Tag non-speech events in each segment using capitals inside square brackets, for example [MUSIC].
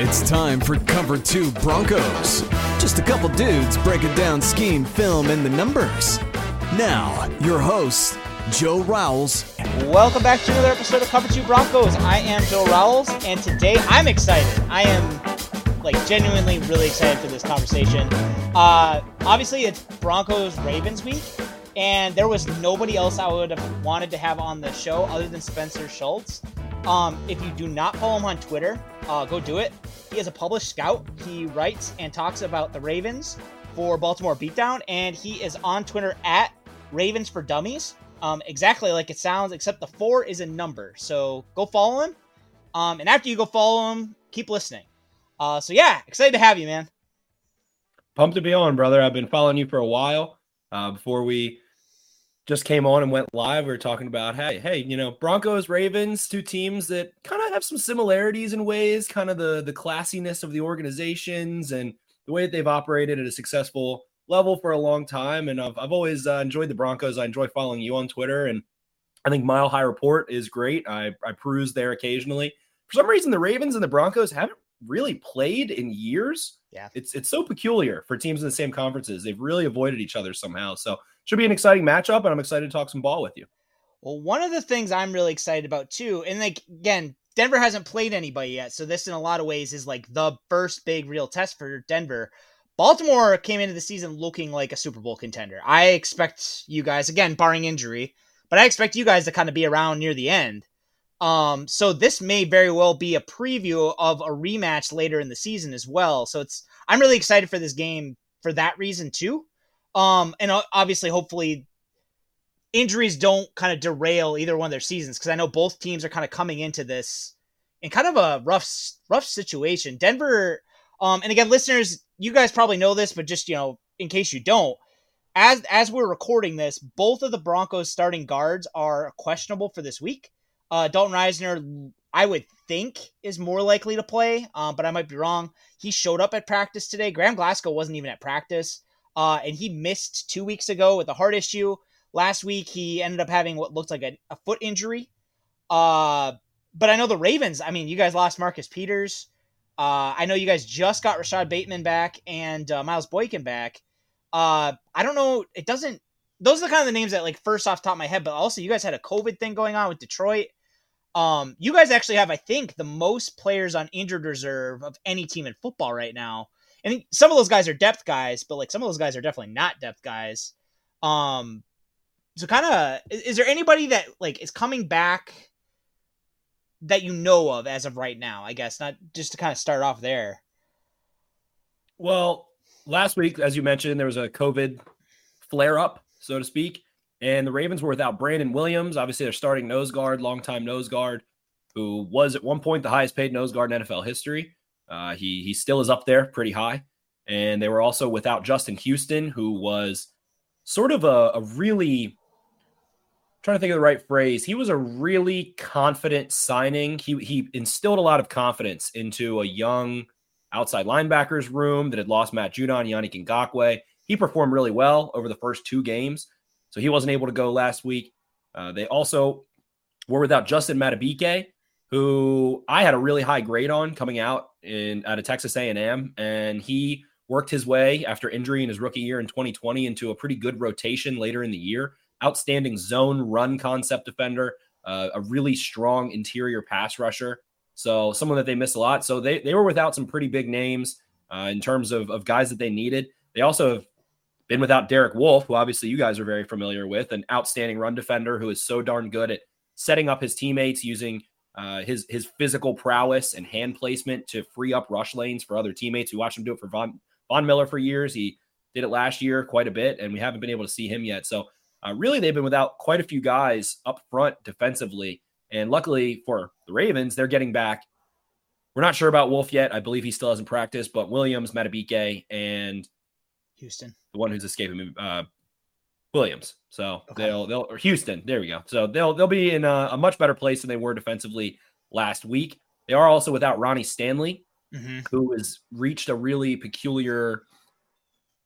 It's time for Cover 2 Broncos. Just a couple dudes breaking down scheme, film, and the numbers. Now, your host, Joe Rowles. Welcome back to another episode of Cover 2 Broncos. I am Joe Rowles, and today I'm excited. I am like genuinely really excited for this conversation. Uh, obviously, it's Broncos Ravens week, and there was nobody else I would have wanted to have on the show other than Spencer Schultz. Um, if you do not follow him on Twitter, uh, go do it. He is a published scout. He writes and talks about the Ravens for Baltimore Beatdown, and he is on Twitter at Ravens for Dummies. Um, exactly like it sounds, except the four is a number. So go follow him. Um, and after you go follow him, keep listening. Uh, so yeah, excited to have you, man. Pumped to be on, brother. I've been following you for a while. Uh, before we just came on and went live. We are talking about hey, hey, you know, Broncos, Ravens, two teams that kind of have some similarities in ways, kind of the the classiness of the organizations and the way that they've operated at a successful level for a long time. And I've I've always uh, enjoyed the Broncos. I enjoy following you on Twitter, and I think Mile High Report is great. I I peruse there occasionally. For some reason, the Ravens and the Broncos haven't really played in years. Yeah, it's it's so peculiar for teams in the same conferences. They've really avoided each other somehow. So should be an exciting matchup, and I'm excited to talk some ball with you. Well, one of the things I'm really excited about too, and like again, Denver hasn't played anybody yet, so this in a lot of ways is like the first big real test for Denver. Baltimore came into the season looking like a Super Bowl contender. I expect you guys, again, barring injury, but I expect you guys to kind of be around near the end. Um, so this may very well be a preview of a rematch later in the season as well. So it's I'm really excited for this game for that reason too. Um, and obviously, hopefully, injuries don't kind of derail either one of their seasons because I know both teams are kind of coming into this in kind of a rough, rough situation. Denver, um, and again, listeners, you guys probably know this, but just you know, in case you don't, as as we're recording this, both of the Broncos starting guards are questionable for this week. Uh, Dalton Risner, I would think, is more likely to play, um, but I might be wrong. He showed up at practice today. Graham Glasgow wasn't even at practice uh, and he missed two weeks ago with a heart issue. Last week, he ended up having what looked like a, a foot injury. Uh, but I know the Ravens, I mean, you guys lost Marcus Peters. Uh, I know you guys just got Rashod Bateman back and uh, Miles Boykin back. Uh, I don't know. It doesn't. Those are the kind of the names that, like, first off top of my head. But also, you guys had a COVID thing going on with Detroit. Um, you guys actually have, I think, the most players on injured reserve of any team in football right now and some of those guys are depth guys, but like some of those guys are definitely not depth guys. Um, so kind of, is, is there anybody that like is coming back that you know of as of right now? I guess not just to kind of start off there. Well, last week, as you mentioned, there was a COVID flare up, so to speak, and the Ravens were without Brandon Williams. Obviously, they're starting nose guard, longtime nose guard, who was at one point the highest paid nose guard in NFL history. Uh, he he still is up there pretty high, and they were also without Justin Houston, who was sort of a, a really trying to think of the right phrase. He was a really confident signing. He he instilled a lot of confidence into a young outside linebackers room that had lost Matt Judon, Yannick Ngakoue. He performed really well over the first two games, so he wasn't able to go last week. Uh, they also were without Justin Madubuike, who I had a really high grade on coming out in out of Texas A&M, and he worked his way after injury in his rookie year in 2020 into a pretty good rotation later in the year. Outstanding zone run concept defender, uh, a really strong interior pass rusher. So someone that they miss a lot. So they they were without some pretty big names uh, in terms of of guys that they needed. They also have been without Derek Wolfe, who obviously you guys are very familiar with, an outstanding run defender who is so darn good at setting up his teammates using uh, his his physical prowess and hand placement to free up rush lanes for other teammates. We watched him do it for Von Von Miller for years. He did it last year quite a bit, and we haven't been able to see him yet. So uh, really, they've been without quite a few guys up front defensively, and luckily for the Ravens, they're getting back. We're not sure about Wolfe yet. I believe he still hasn't practiced, but Williams, Madubuike, and Houston, the one who's escaping uh, Williams. So okay. they'll they'll or Houston. There we go. So they'll they'll be in a, a, much better place than they were defensively last week. They are also without Ronnie Stanley, mm-hmm. who has reached a really peculiar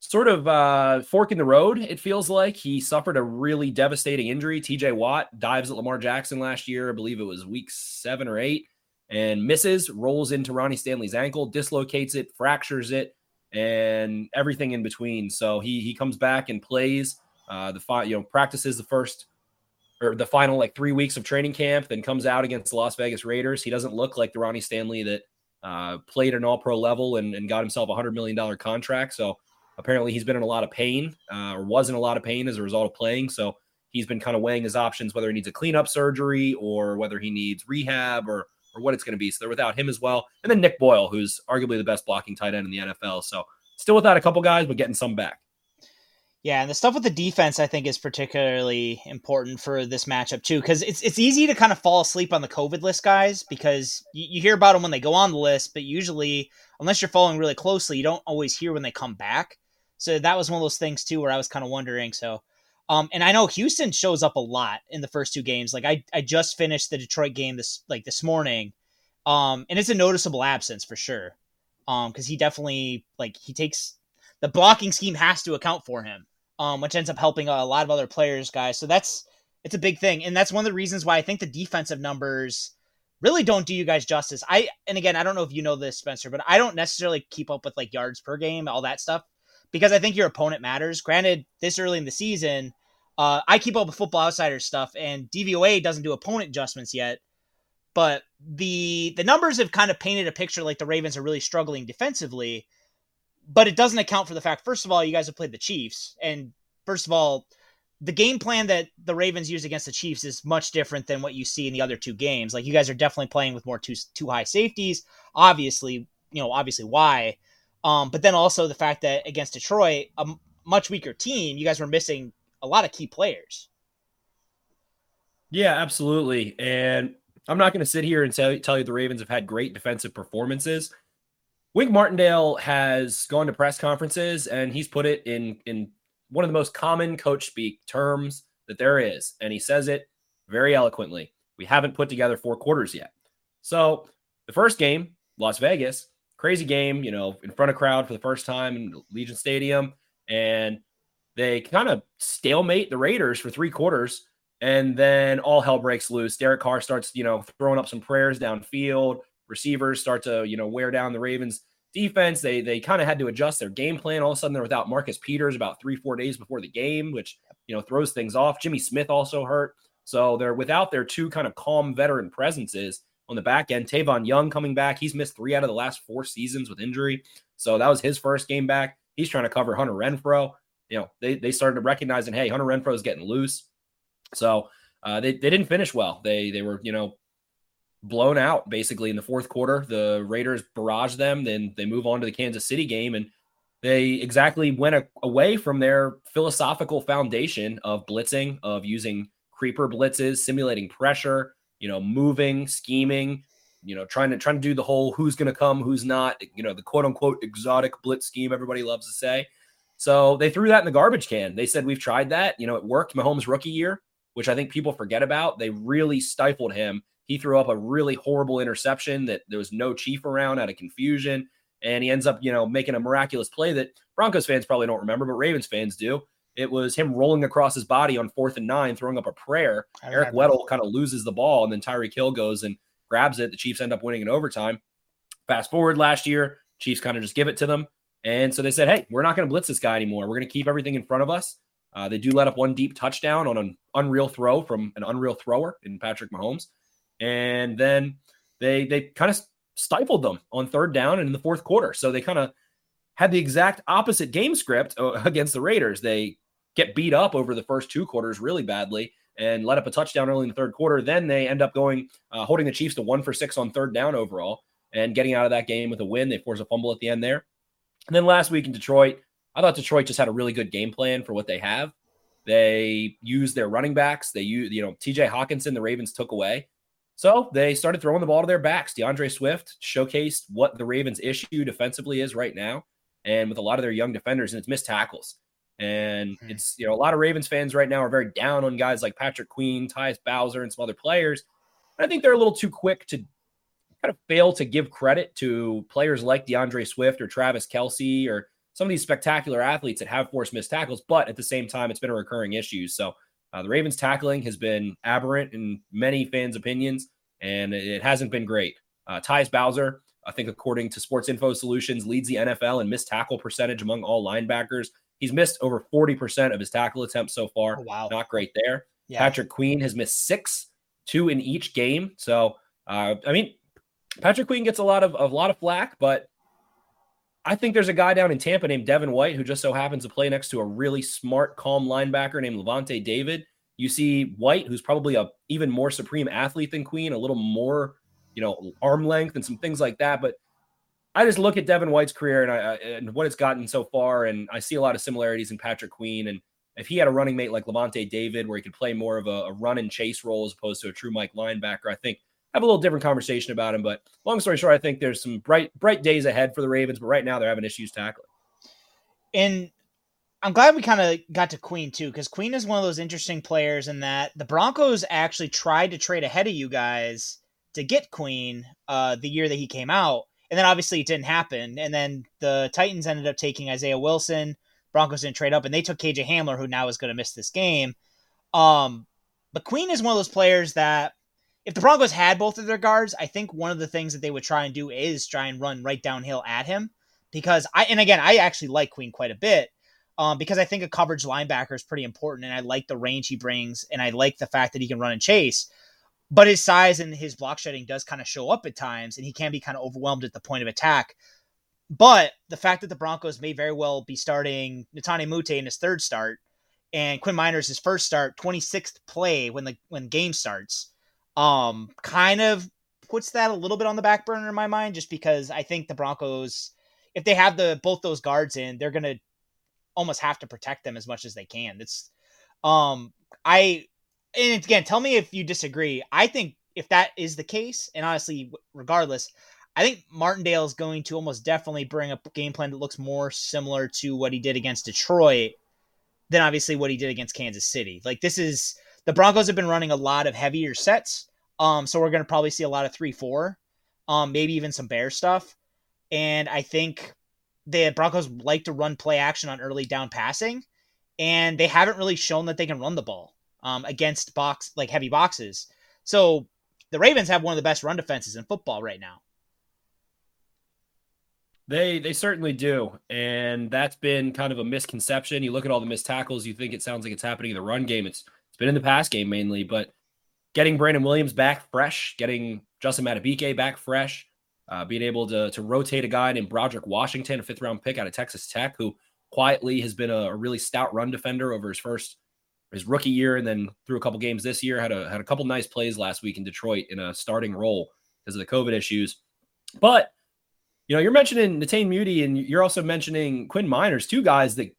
sort of uh, fork in the road. It feels like he suffered a really devastating injury. T.J. Watt dives at Lamar Jackson last year. I believe it was week seven or eight, and misses, rolls into Ronnie Stanley's ankle, dislocates it, fractures it, and everything in between. So he he comes back and plays uh, the fi- you know practices the first or the final like three weeks of training camp, then comes out against the Las Vegas Raiders. He doesn't look like the Ronnie Stanley that uh, played an All Pro level and, and, got himself a hundred million dollar contract. So apparently he's been in a lot of pain uh, or was in a lot of pain as a result of playing. So he's been kind of weighing his options whether he needs a cleanup surgery or whether he needs rehab or or what it's going to be. So they're without him as well. And then Nick Boyle, who's arguably the best blocking tight end in the NFL. So still without a couple guys, but getting some back. Yeah, and the stuff with the defense I think is particularly important for this matchup too, because it's it's easy to kind of fall asleep on the COVID list guys because you, you, hear about them when they go on the list, but usually, unless you're following really closely, you don't always hear when they come back. So that was one of those things too where I was kind of wondering. So, um, and I know Houston shows up a lot in the first two games. Like I I just finished the Detroit game this like this morning, um, and it's a noticeable absence for sure, um, because he definitely like he takes the blocking scheme has to account for him um, which ends up helping a lot of other players, guys. So that's it's a big thing, and that's one of the reasons why I think the defensive numbers really don't do you guys justice. I and again, I don't know if you know this, Spencer, but I don't necessarily keep up with like yards per game, all that stuff, because I think your opponent matters. Granted, this early in the season, uh, I keep up with Football Outsiders stuff, and DVOA doesn't do opponent adjustments yet. But the the numbers have kind of painted a picture like the Ravens are really struggling defensively but it doesn't account for the fact, first of all, you guys have played the Chiefs. And first of all, the game plan that the Ravens use against the Chiefs is much different than what you see in the other two games. Like you guys are definitely playing with more two two high safeties. Obviously, you know, obviously why. Um, but then also the fact that against Detroit, a m- much weaker team, you guys were missing a lot of key players. Yeah, absolutely. And I'm not going to sit here and tell, tell you the Ravens have had great defensive performances. Wink Martindale has gone to press conferences and he's put it in in one of the most common coach speak terms that there is, and he says it very eloquently. We haven't put together four quarters yet. So the first game, Las Vegas, crazy game, you know, in front of crowd for the first time in Allegiant Stadium, and they kind of stalemate the Raiders for three quarters, and then all hell breaks loose. Derek Carr starts, you know, throwing up some prayers downfield receivers start to you know wear down the Ravens defense. They they kind of had to adjust their game plan. All of a sudden, they're without Marcus Peters about three four days before the game, which you know throws things off. Jimmy Smith also hurt, so they're without their two kind of calm veteran presences on the back end. Tavon Young coming back. He's missed three out of the last four seasons with injury, so that was his first game back. He's trying to cover Hunter Renfrow. You know, they they started recognizing, hey, Hunter Renfrow is getting loose. So uh, they they didn't finish well. They they were you know blown out basically in the fourth quarter. The Raiders barrage them, then they move on to the Kansas City game, and they exactly went a- away from their philosophical foundation of blitzing, of using creeper blitzes, simulating pressure, you know, moving, scheming, you know, trying to trying to do the whole who's going to come, who's not, you know, the quote unquote exotic blitz scheme everybody loves to say. So they threw that in the garbage can. They said we've tried that, you know, it worked Mahomes rookie year. which I think people forget about. They really stifled him. He threw up a really horrible interception that there was no chief around out of confusion. And he ends up, you know, making a miraculous play that Broncos fans probably don't remember, but Ravens fans do. It was him rolling across his body on fourth and nine, throwing up a prayer. Eric Weddle kind of loses the ball, and then Tyreek Hill goes and grabs it. The Chiefs end up winning in overtime. Fast forward last year, Chiefs kind of just give it to them. And so they said, hey, we're not going to blitz this guy anymore. We're going to keep everything in front of us. Uh, they do let up one deep touchdown on an unreal throw from an unreal thrower in Patrick Mahomes. And then they they kind of stifled them on third down and in the fourth quarter. So they kind of had the exact opposite game script uh, [LAUGHS] against the Raiders. They get beat up over the first two quarters really badly and let up a touchdown early in the third quarter. Then they end up going uh, holding the Chiefs to one for six on third down overall and getting out of that game with a win. They force a fumble at the end there. And then last week in Detroit, I thought Detroit just had a really good game plan for what they have. They used their running backs. They use, you know, TJ Hockenson, the Ravens took away. So they started throwing the ball to their backs. D'Andre Swift showcased what the Ravens' issue defensively is right now, and with a lot of their young defenders, and it's missed tackles. And hmm. it's, you know, a lot of Ravens fans right now are very down on guys like Patrick Queen, Tyus Bowser, and some other players. And I think they're a little too quick to kind of fail to give credit to players like D'Andre Swift or Travis Kelce or some of these spectacular athletes that have forced missed tackles. But at the same time, it's been a recurring issue. So uh, the Ravens tackling has been aberrant in many fans' opinions, and it hasn't been great. Uh, Tyus Bowser, I think, according to Sports Info Solutions, leads the NFL in missed tackle percentage among all linebackers. He's missed over 40% of his tackle attempts so far. Oh, wow. Not great there. Yeah. Patrick Queen has missed six, two in each game. So, uh, I mean, Patrick Queen gets a lot of a lot of flack, but I think there's a guy down in Tampa named Devin White who just so happens to play next to a really smart, calm linebacker named Lavonte David. You see White, who's probably a even more supreme athlete than Queen, a little more, you know, arm length and some things like that. But I just look at Devin White's career and I and what it's gotten so far, and I see a lot of similarities in Patrick Queen. And if he had a running mate like Lavonte David, where he could play more of a, a run and chase role as opposed to a true Mike linebacker, I think I have a little different conversation about him. But long story short, I think there's some bright bright days ahead for the Ravens, but right now they're having issues tackling. And I'm glad we kind of got to Queen too, because Queen is one of those interesting players in that the Broncos actually tried to trade ahead of you guys to get Queen uh, the year that he came out. And then obviously it didn't happen. And then the Titans ended up taking Isaiah Wilson. Broncos didn't trade up, and they took KJ Hamler, who now is going to miss this game. Um, but Queen is one of those players that if the Broncos had both of their guards, I think one of the things that they would try and do is try and run right downhill at him. Because I and again, I actually like Queen quite a bit. Um, because I think a coverage linebacker is pretty important, and I like the range he brings, and I like the fact that he can run and chase. But his size and his block shedding does kind of show up at times, and he can be kind of overwhelmed at the point of attack. But the fact that the Broncos may very well be starting Netane Muti in his third start, and Quinn Meinerz his first start, 26th play when the when game starts, um, kind of puts that a little bit on the back burner in my mind, just because I think the Broncos, if they have the both those guards in, they're gonna almost have to protect them as much as they can. It's, um, I, and again, tell me if you disagree. I think if that is the case, and honestly, regardless, I think Martindale is going to almost definitely bring a game plan that looks more similar to what he did against Detroit than obviously what he did against Kansas City. Like this is the Broncos have been running a lot of heavier sets. Um, so we're going to probably see a lot of three four, um, maybe even some bear stuff. And I think the Broncos like to run play action on early down passing, and they haven't really shown that they can run the ball um, against box like heavy boxes. So the Ravens have one of the best run defenses in football right now. They they certainly do, and that's been kind of a misconception. You look at all the missed tackles, you think it sounds like it's happening in the run game. It's it's been in the pass game mainly, but getting Brandon Williams back fresh, getting Justin Madubuike back fresh, uh, being able to, to rotate a guy named Broderick Washington, a fifth round pick out of Texas Tech, who quietly has been a, a, really stout run defender over his first his rookie year, and then through a couple games this year, had a had a couple nice plays last week in Detroit in a starting role because of the COVID issues. But you know, you're mentioning Netane Muti, and you're also mentioning Quinn Meinerz, two guys that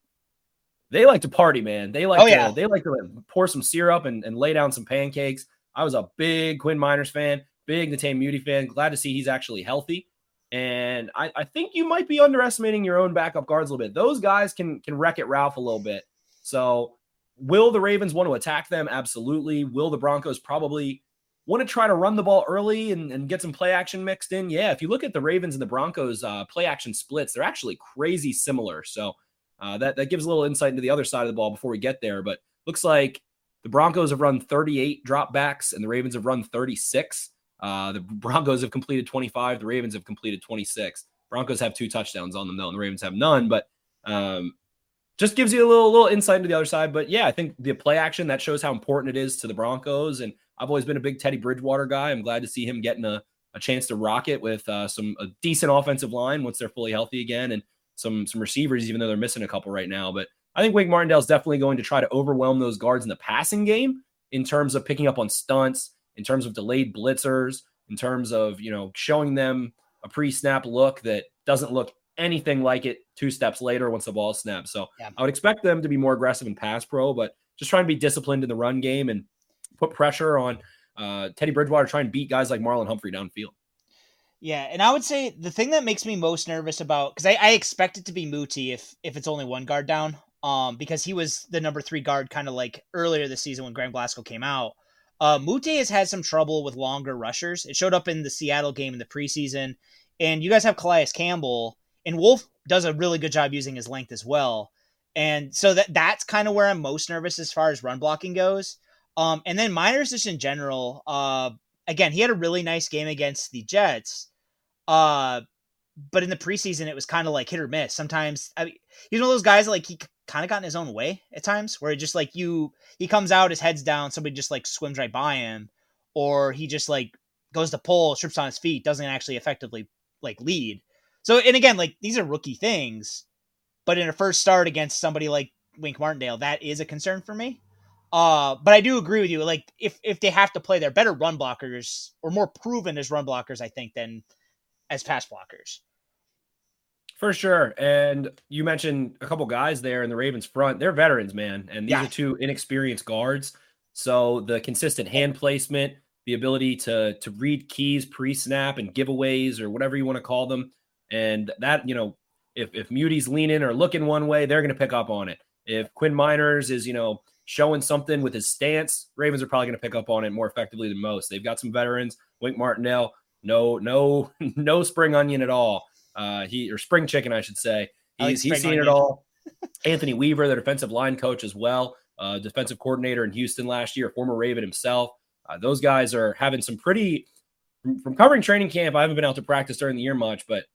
they like to party, man. They like oh, to, yeah. they like to pour some syrup and, and lay down some pancakes. I was a big Quinn Meinerz fan, big Netane Muti fan. Glad to see he's actually healthy. And I, I think you might be underestimating your own backup guards a little bit. Those guys can can wreck it Ralph a little bit. So will the Ravens want to attack them? Absolutely. Will the Broncos probably want to try to run the ball early and, and get some play action mixed in? Yeah. If you look at the Ravens and the Broncos uh, play action splits, they're actually crazy similar. So uh, that that gives a little insight into the other side of the ball before we get there. But looks like the Broncos have run 38 dropbacks and the Ravens have run 36. Uh, the Broncos have completed 25. The Ravens have completed 26. Broncos have two touchdowns on them though, and the Ravens have none. But um, just gives you a little little insight into the other side. But yeah, I think the play action that shows how important it is to the Broncos. And I've always been a big Teddy Bridgewater guy. I'm glad to see him getting a, a chance to rock it with uh, some a decent offensive line once they're fully healthy again, and some some receivers, even though they're missing a couple right now. But I think Wink Martindale is definitely going to try to overwhelm those guards in the passing game in terms of picking up on stunts, in terms of delayed blitzers, in terms of you know showing them a pre-snap look that doesn't look anything like it two steps later once the ball snaps. So yeah. I would expect them to be more aggressive in pass pro, but just trying to be disciplined in the run game and put pressure on uh, Teddy Bridgewater, try and beat guys like Marlon Humphrey downfield. Yeah, and I would say the thing that makes me most nervous about because I, I expect it to be Muti if if it's only one guard down, um, because he was the number three guard kind of like earlier this season when Graham Glasgow came out. Uh, Muti has had some trouble with longer rushers. It showed up in the Seattle game in the preseason, and you guys have Calais Campbell, and Wolfe does a really good job using his length as well. And so that that's kind of where I'm most nervous as far as run blocking goes. Um, and then Meinerz just in general. Uh, again, he had a really nice game against the Jets. Uh, but in the preseason, it was kind of like hit or miss. Sometimes I mean, he's one of those guys that, like he kind of got in his own way at times, where he just like you, he comes out, his head's down, somebody just like swims right by him, or he just like goes to pull, trips on his feet, doesn't actually effectively like lead. So, and again, like these are rookie things, but in a first start against somebody like Wink Martindale, that is a concern for me. Uh, but I do agree with you. Like, if if they have to play, they're better run blockers or more proven as run blockers, I think, than as pass blockers. For sure. And you mentioned a couple guys there in the Ravens front. They're veterans, man. And these yeah. are two inexperienced guards. So the consistent hand placement, the ability to to read keys pre-snap and giveaways or whatever you want to call them, and that, you know, if, if Muti's leaning or looking one way, they're going to pick up on it. If Quinn Meinerz is, you know, showing something with his stance, Ravens are probably going to pick up on it more effectively than most. They've got some veterans. Wink Martindale, no, no, [LAUGHS] no spring onion at all. Uh, he or spring chicken, I should say. He's like he's seen onion. it all. [LAUGHS] Anthony Weaver, the defensive line coach as well, uh, defensive coordinator in Houston last year, former Raven himself. Uh, those guys are having some pretty from, from covering training camp. I haven't been out to practice during the year much, but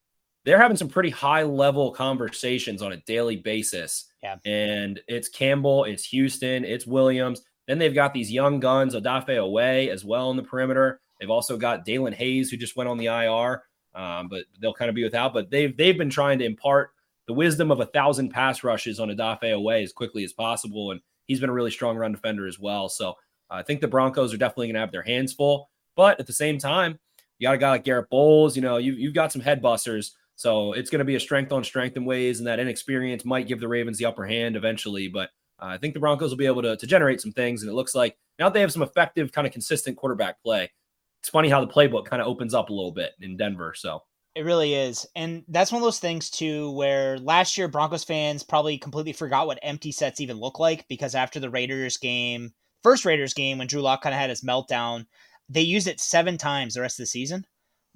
they're having some pretty high level conversations on a daily basis. Yeah. And it's Campbell, it's Houston, it's Williams. Then they've got these young guns, Odafe Oweh as well on the perimeter. They've also got Daelin Hayes, who just went on the IR, um, but they'll kind of be without. But they've they've been trying to impart the wisdom of a thousand pass rushes on Odafe Oweh as quickly as possible. And he's been a really strong run defender as well. So uh, I think the Broncos are definitely going to have their hands full. But at the same time, you got a guy like Garett Bolles. You know, you, you've got some head busters so it's going to be a strength on strength in ways, and that inexperience might give the Ravens the upper hand eventually. But uh, I think the Broncos will be able to, to generate some things, and it looks like now they have some effective, kind of consistent quarterback play. It's funny how the playbook kind of opens up a little bit in Denver. So it really is. And that's one of those things, too, where last year Broncos fans probably completely forgot what empty sets even look like because after the Raiders game, first Raiders game, when Drew Lock kind of had his meltdown, they used it seven times the rest of the season.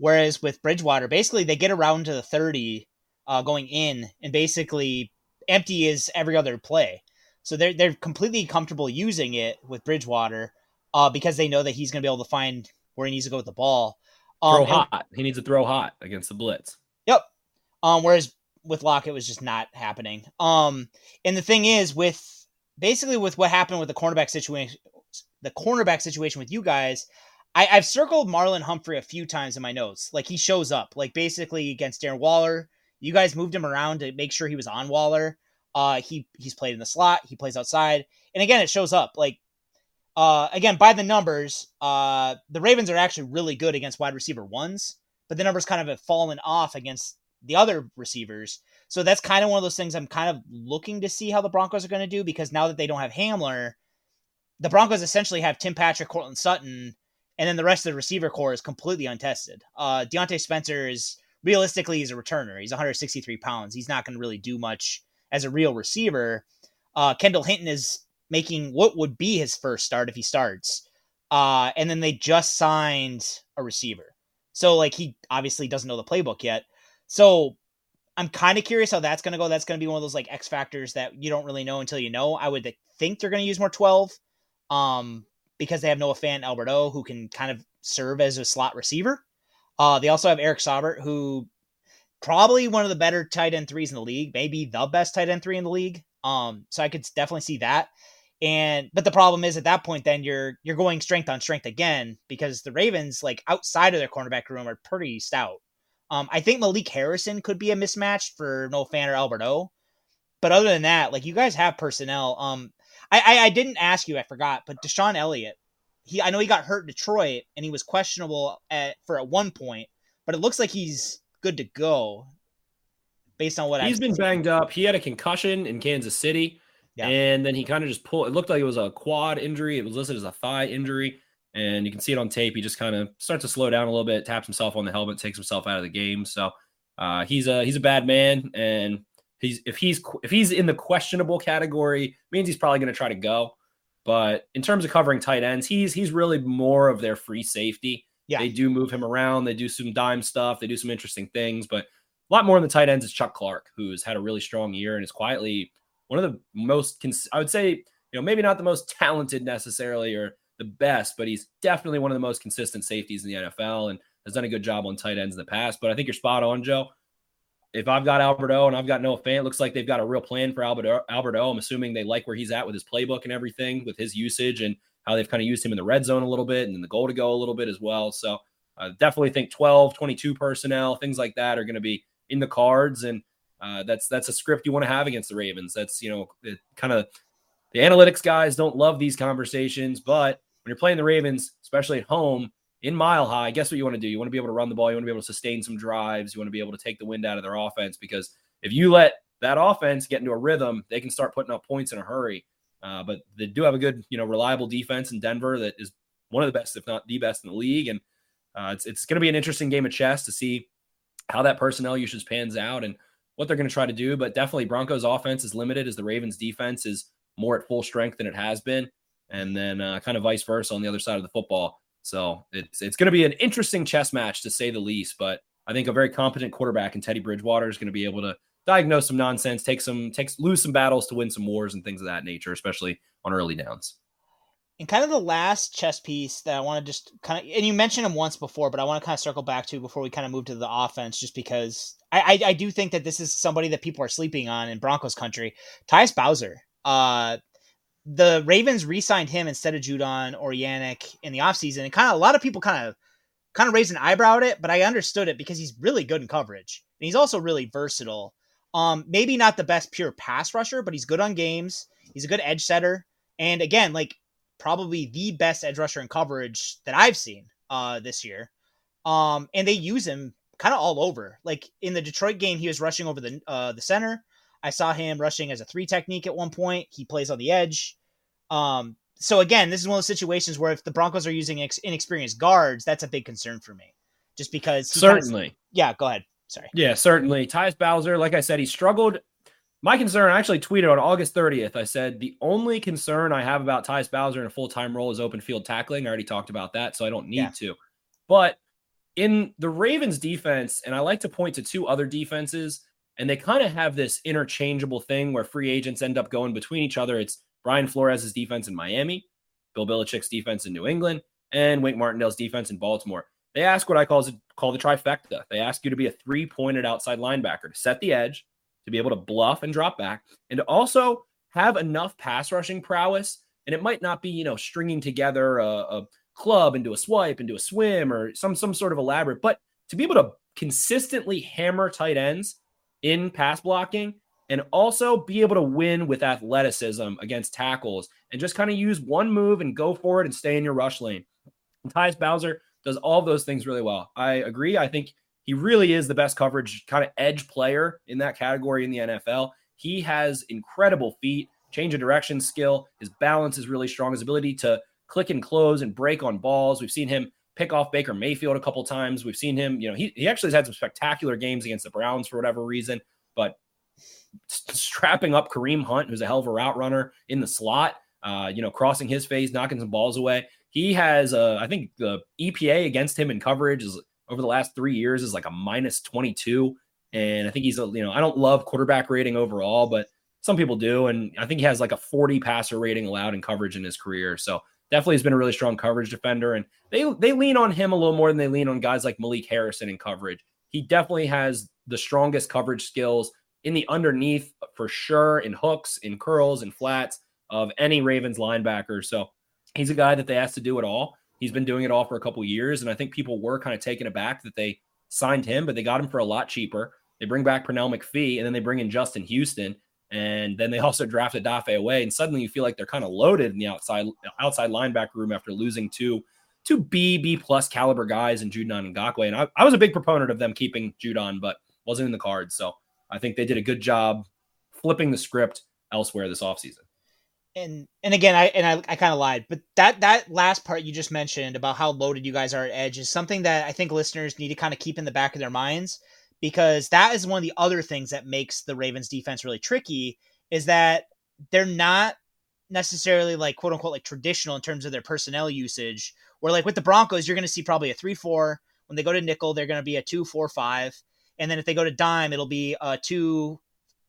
Whereas with Bridgewater, basically they get around to the 30 uh, going in, and basically empty is every other play. So they're they're completely comfortable using it with Bridgewater uh, because they know that he's going to be able to find where he needs to go with the ball. Um, throw hot. And, he needs to throw hot against the blitz. Yep. Um, whereas with Lock, it was just not happening. Um, and the thing is, with basically with what happened with the cornerback situation, the cornerback situation with you guys, I, have circled Marlon Humphrey a few times in my notes. Like he shows up, like basically against Darren Waller. You guys moved him around to make sure he was on Waller. Uh, he he's played in the slot. He plays outside, and again, it shows up. Like, uh, again by the numbers, uh, the Ravens are actually really good against wide receiver ones, but the numbers kind of have fallen off against the other receivers. So that's kind of one of those things I'm kind of looking to see how the Broncos are going to do because now that they don't have Hamler, the Broncos essentially have Tim Patrick, Courtland Sutton, and then the rest of the receiver corps is completely untested. Uh, Diontae Spencer is realistically he's a returner. He's 163 pounds. He's not going to really do much as a real receiver. Uh, Kendall Hinton is making what would be his first start if he starts. Uh, and then they just signed a receiver. So like he obviously doesn't know the playbook yet. So I'm kind of curious how that's going to go. That's going to be one of those like X factors that you don't really know until you know. I would think they're going to use more 12 um, because they have Noah Fant, Albert O, who can kind of serve as a slot receiver. Uh, they also have Eric Saubert, who probably one of the better tight end threes in the league, maybe the best tight end three in the league. Um, so I could definitely see that. And but the problem is at that point, then you're you're going strength on strength again because the Ravens, like outside of their cornerback room, are pretty stout. Um, I think Malik Harrison could be a mismatch for Noah Fant or Albert O. But other than that, like you guys have personnel. Um, I, I, I didn't ask you, I forgot, but DeShon Elliott, he I know he got hurt in Detroit and he was questionable at for at one point, but it looks like he's good to go based on what he's I've been seen. banged up. He had a concussion in Kansas City, Yeah. and then he kind of just pulled. It looked like it was a quad injury. It was listed as a thigh injury, and you can see it on tape. He just kind of starts to slow down a little bit, taps himself on the helmet, takes himself out of the game. So uh, he's a he's a bad man, and he's if he's if he's in the questionable category, means he's probably going to try to go. But in terms of covering tight ends, he's he's really more of their free safety. Yeah. They do move him around. They do some dime stuff. They do some interesting things, but a lot more in the tight ends is Chuck Clark, who's had a really strong year and is quietly one of the most, cons- I would say, you know, maybe not the most talented necessarily or the best, but he's definitely one of the most consistent safeties in the NFL and has done a good job on tight ends in the past. But I think you're spot on, Joe. If I've got Albert O and I've got Noah Fant, it looks like they've got a real plan for Albert O. Alberto. I'm assuming they like where he's at with his playbook and everything, with his usage and how they've kind of used him in the red zone a little bit and in the goal to go a little bit as well. So I definitely think 12, 22 personnel, things like that are going to be in the cards. And uh, that's that's a script you want to have against the Ravens. That's, you know, kind of the analytics guys don't love these conversations, but when you're playing the Ravens, especially at home in Mile High, guess what you want to do? You want to be able to run the ball. You want to be able to sustain some drives. You want to be able to take the wind out of their offense because if you let that offense get into a rhythm, they can start putting up points in a hurry. Uh, but they do have a good, you know, reliable defense in Denver that is one of the best, if not the best in the league. And uh, it's it's going to be an interesting game of chess to see how that personnel usage pans out and what they're going to try to do. But definitely, Broncos' offense is limited as the Ravens' defense is more at full strength than it has been, and then uh, kind of vice versa on the other side of the football. So it's it's going to be an interesting chess match to say the least. But I think a very competent quarterback in Teddy Bridgewater is going to be able to diagnose some nonsense, take some takes lose some battles to win some wars and things of that nature, especially on early downs. And kind of the last chess piece that I want to just kind of, and you mentioned him once before, but I want to kind of circle back to before we kind of move to the offense, just because I, I, I do think that this is somebody that people are sleeping on in Broncos country. Tyus Bowser. Uh, the Ravens re-signed him instead of Judon or Yannick in the offseason. And kind of a lot of people kind of kind of raised an eyebrow at it, but I understood it because he's really good in coverage. And he's also really versatile. Um, maybe not the best pure pass rusher, but he's good on games. He's a good edge setter. And again, like probably the best edge rusher in coverage that I've seen uh this year. Um, and they use him kind of all over. Like in the Detroit game, he was rushing over the uh the center. I saw him rushing as a three technique at one point. He plays on the edge. Um, so again, this is one of those situations where if the Broncos are using ex- inexperienced guards, that's a big concern for me. Just because Certainly. yeah, go ahead. Sorry. Yeah, certainly. Tyus Bowser, like I said, he struggled. My concern, I actually tweeted on August 30th. I said the only concern I have about Tyus Bowser in a full time role is open field tackling. I already talked about that, so I don't need Yeah. to. But in the Ravens defense, and I like to point to two other defenses, and they kind of have this interchangeable thing where free agents end up going between each other. It's Brian Flores' defense in Miami, Bill Belichick's defense in New England, and Wink Martindale's defense in Baltimore. They ask what I call, call the trifecta. They ask you to be a three pointed outside linebacker to set the edge, to be able to bluff and drop back, and to also have enough pass rushing prowess. And it might not be, you know, stringing together a, a club into a swipe, into a swim, or some some sort of elaborate, but to be able to consistently hammer tight ends in pass blocking and also be able to win with athleticism against tackles and just kind of use one move and go for it and stay in your rush lane. And Tyus Bowser does all those things really well. I agree. I think he really is the best coverage kind of edge player in that category in the NFL. He has incredible feet, change of direction skill. His balance is really strong. His ability to click and close and break on balls. We've seen him pick off Baker Mayfield a couple times. We've seen him, you know, he, he actually has had some spectacular games against the Browns for whatever reason, but strapping up Kareem Hunt, who's a hell of a route runner in the slot. uh, you know, crossing his face, knocking some balls away. He has, uh, I think the EPA against him in coverage is over the last three years is like a minus 22. And I think he's a, you know, I don't love quarterback rating overall, but some people do. And I think he has like a 40 passer rating allowed in coverage in his career. So definitely has been a really strong coverage defender. And they they lean on him a little more than they lean on guys like Malik Harrison in coverage. He definitely has the strongest coverage skills in the underneath for sure, in hooks, in curls, in flats of any Ravens linebacker. So he's a guy that they asked to do it all. He's been doing it all for a couple years, and I think people were kind of taken aback that they signed him, but they got him for a lot cheaper. They bring back Pernell McPhee, and then they bring in Justin Houston, and then they [LAUGHS] also drafted Odafe Oweh. And suddenly you feel like they're kind of loaded in the outside outside linebacker room after losing two two B B plus caliber guys in Judon Ngakoue. And I, I was a big proponent of them keeping Judon, but wasn't in the cards. So I think they did a good job flipping the script elsewhere this offseason and and again i and i, I kind of lied but that that last part you just mentioned about how loaded you guys are at edge is something that i think listeners need to kind of keep in the back of their minds because that is one of the other things that makes the ravens defense really tricky is that they're not necessarily like quote unquote like traditional in terms of their personnel usage where like with the broncos you're going to see probably a 3-4 when they go to nickel they're going to be a 2-4-5 and then if they go to dime it'll be a 2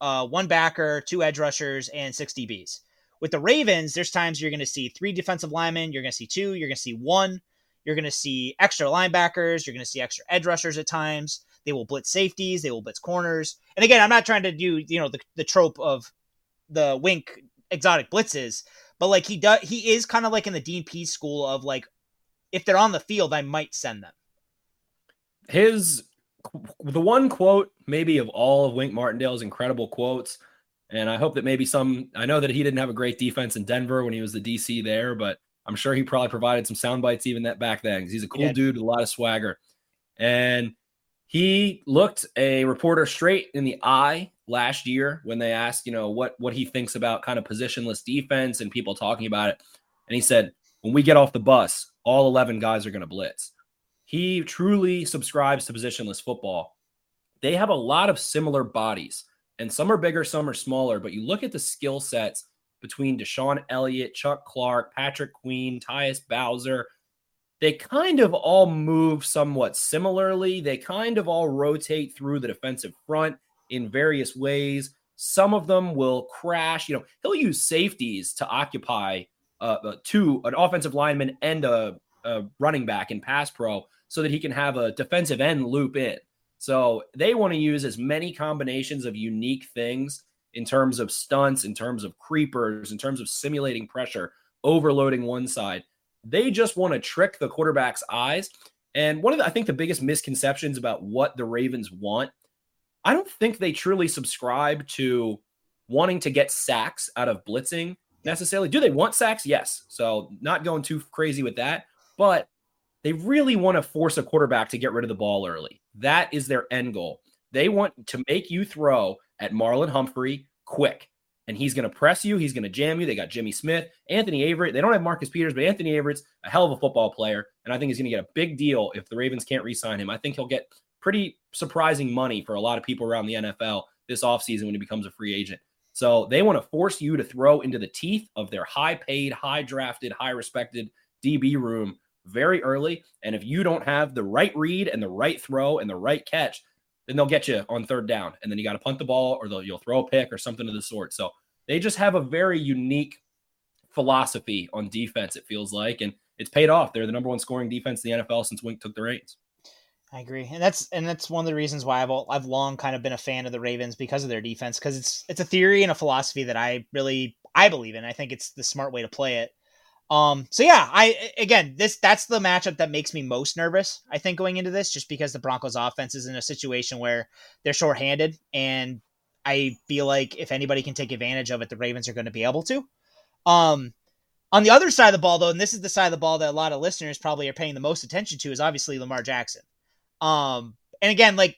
uh, one backer two edge rushers and six dbs with the Ravens, there's times you're going to see three defensive linemen, you're going to see two, you're going to see one, you're going to see extra linebackers, you're going to see extra edge rushers at times. They will blitz safeties, they will blitz corners. And again, I'm not trying to do, you know, the, the trope of the wink exotic blitzes, but like he does he is kind of like in the Pees school of like if they're on the field, I might send them. His the one quote maybe of all of Wink Martindale's incredible quotes and I hope that maybe some, I know that he didn't have a great defense in Denver when he was the DC there, but I'm sure he probably provided some sound bites even that back then because he's a cool yeah. dude with a lot of swagger. And he looked a reporter straight in the eye last year when they asked, you know, what what he thinks about kind of positionless defense and people talking about it. And he said, when we get off the bus, all 11 guys are going to blitz. He truly subscribes to positionless football. They have a lot of similar bodies and some are bigger, some are smaller. But you look at the skill sets between DeShon Elliott, Chuck Clark, Patrick Queen, Tyus Bowser. They kind of all move somewhat similarly. They kind of all rotate through the defensive front in various ways. Some of them will crash. You know, he'll use safeties to occupy uh, uh two an offensive lineman and a, a running back in pass pro so that he can have a defensive end loop in. So they want to use as many combinations of unique things in terms of stunts, in terms of creepers, in terms of simulating pressure, overloading one side. They just want to trick the quarterback's eyes. And one of the, I think the biggest misconceptions about what the Ravens want, I don't think they truly subscribe to wanting to get sacks out of blitzing necessarily. Do they want sacks? Yes. So not going too crazy with that, but they really want to force a quarterback to get rid of the ball early. That is their end goal. They want to make you throw at Marlon Humphrey quick. And he's going to press you. He's going to jam you. They got Jimmy Smith, Anthony Averett. They don't have Marcus Peters, but Anthony Averett's a hell of a football player. And I think he's going to get a big deal if the Ravens can't re sign him. I think he'll get pretty surprising money for a lot of people around the NFL this offseason when he becomes a free agent. So they want to force you to throw into the teeth of their high paid, high drafted, high respected DB room very early. And if you don't have the right read and the right throw and the right catch, then they'll get you on third down. And then you got to punt the ball or you'll throw a pick or something of the sort. So they just have a very unique philosophy on defense, it feels like. And it's paid off. They're the number one scoring defense in the NFL since Wink took the reins. I agree, and that's and that's one of the reasons why I've I've long kind of been a fan of the Ravens because of their defense because it's it's a theory and a philosophy that I really I believe in. I think it's the smart way to play it. Um, so yeah, I again this that's the matchup that makes me most nervous, I think, going into this, just because the Broncos offense is in a situation where they're shorthanded and I feel like if anybody can take advantage of it, the Ravens are going to be able to. Um on the other side of the ball, though, and this is the side of the ball that a lot of listeners probably are paying the most attention to, is obviously Lamar Jackson. Um, and again, like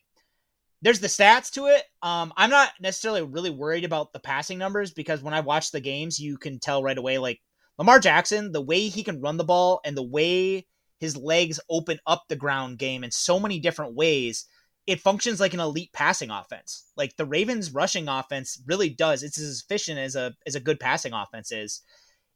there's the stats to it. Um, I'm not necessarily really worried about the passing numbers because when I watch the games, you can tell right away, like Lamar Jackson, the way he can run the ball and the way his legs open up the ground game in so many different ways, it functions like an elite passing offense. Like the Ravens rushing offense really does. It's as efficient as a as a good passing offense is.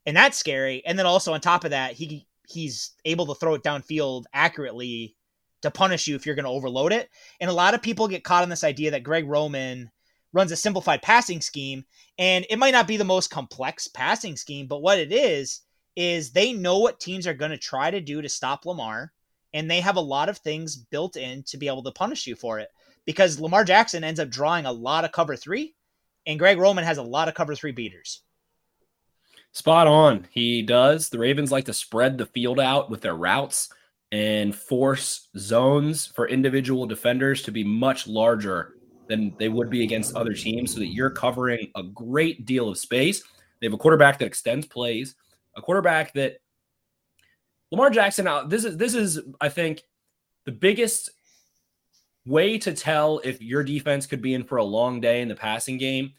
and that's scary. And then also on top of that, he he's able to throw it downfield accurately to punish you if you're going to overload it. And a lot of people get caught on this idea that Greg Roman runs a simplified passing scheme, and it might not be the most complex passing scheme, but what it is is they know what teams are going to try to do to stop Lamar, and they have a lot of things built in to be able to punish you for it. Because Lamar Jackson ends up drawing a lot of cover three, and Greg Roman has a lot of cover three beaters. Spot on. He does. The Ravens like to spread the field out with their routes and force zones for individual defenders to be much larger than they would be against other teams so that you're covering a great deal of space. They have a quarterback that extends plays, a quarterback that Lamar Jackson uh, this is this is I think the biggest way to tell if your defense could be in for a long day in the passing game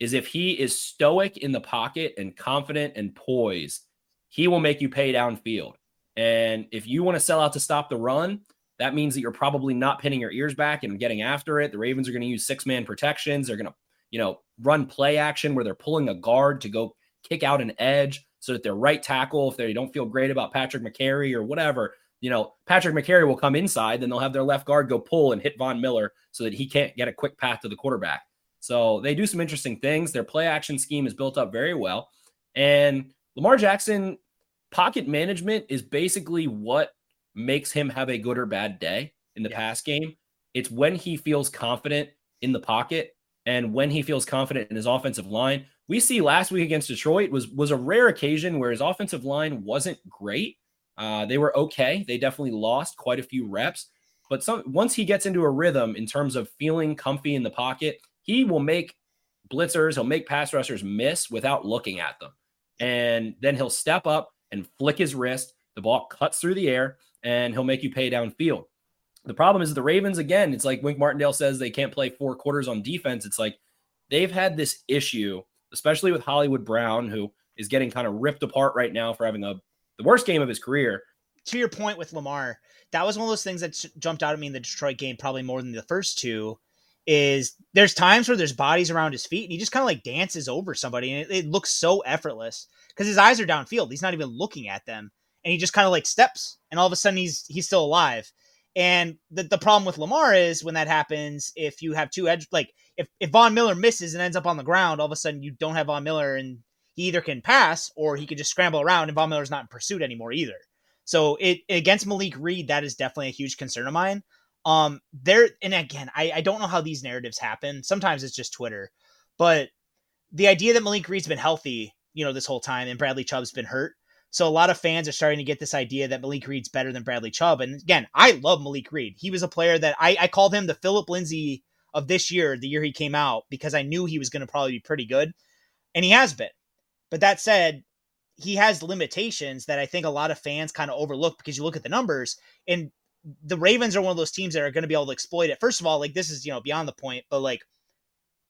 is if he is stoic in the pocket and confident and poised, he will make you pay downfield. And if you want to sell out to stop the run, that means that you're probably not pinning your ears back and getting after it. The Ravens are going to use six man protections. They're going to, you know, run play action where they're pulling a guard to go kick out an edge so that their right tackle, if they don't feel great about Patrick Mekari or whatever, you know, Patrick Mekari will come inside, then they'll have their left guard go pull and hit Von Miller so that he can't get a quick path to the quarterback. So they do some interesting things. Their play action scheme is built up very well. And Lamar Jackson, pocket management is basically what makes him have a good or bad day in the yeah. pass game. It's when he feels confident in the pocket and when he feels confident in his offensive line. We see last week against Detroit was was a rare occasion where his offensive line wasn't great. Uh, they were okay. They definitely lost quite a few reps, but some once he gets into a rhythm in terms of feeling comfy in the pocket, he will make blitzers, he'll make pass rushers miss without looking at them, and then he'll step up and flick his wrist. The ball cuts through the air, and he'll make you pay downfield. The problem is the Ravens, again, it's like Wink Martindale says they can't play four quarters on defense. It's like they've had this issue, especially with Hollywood Brown, who is getting kind of ripped apart right now for having a the worst game of his career. To your point with Lamar, that was one of those things that jumped out at me in the Detroit game, probably more than the first two. Is there's times where there's bodies around his feet and he just kind of like dances over somebody and it, it looks so effortless because his eyes are downfield. He's not even looking at them and he just kind of like steps and all of a sudden he's he's still alive. And the, the problem with Lamar is when that happens, if you have two edge, like if, if Von Miller misses and ends up on the ground, all of a sudden you don't have Von Miller and he either can pass or he could just scramble around and Von Miller's not in pursuit anymore either. So it against Malik Reed, that is definitely a huge concern of mine. Um, there and again, I, I don't know how these narratives happen. Sometimes it's just Twitter, but the idea that Malik Reed's been healthy, you know, this whole time and Bradley Chubb's been hurt so a lot of fans are starting to get this idea that Malik Reed's better than Bradley Chubb. And again, I love Malik Reed. He was a player that I, I called him the Phillip Lindsay of this year, the year he came out, because I knew he was going to probably be pretty good. And he has been. But that said, he has limitations that I think a lot of fans kind of overlook because you look at the numbers and the Ravens are one of those teams that are going to be able to exploit it. First of all, like this is, you know, beyond the point, but like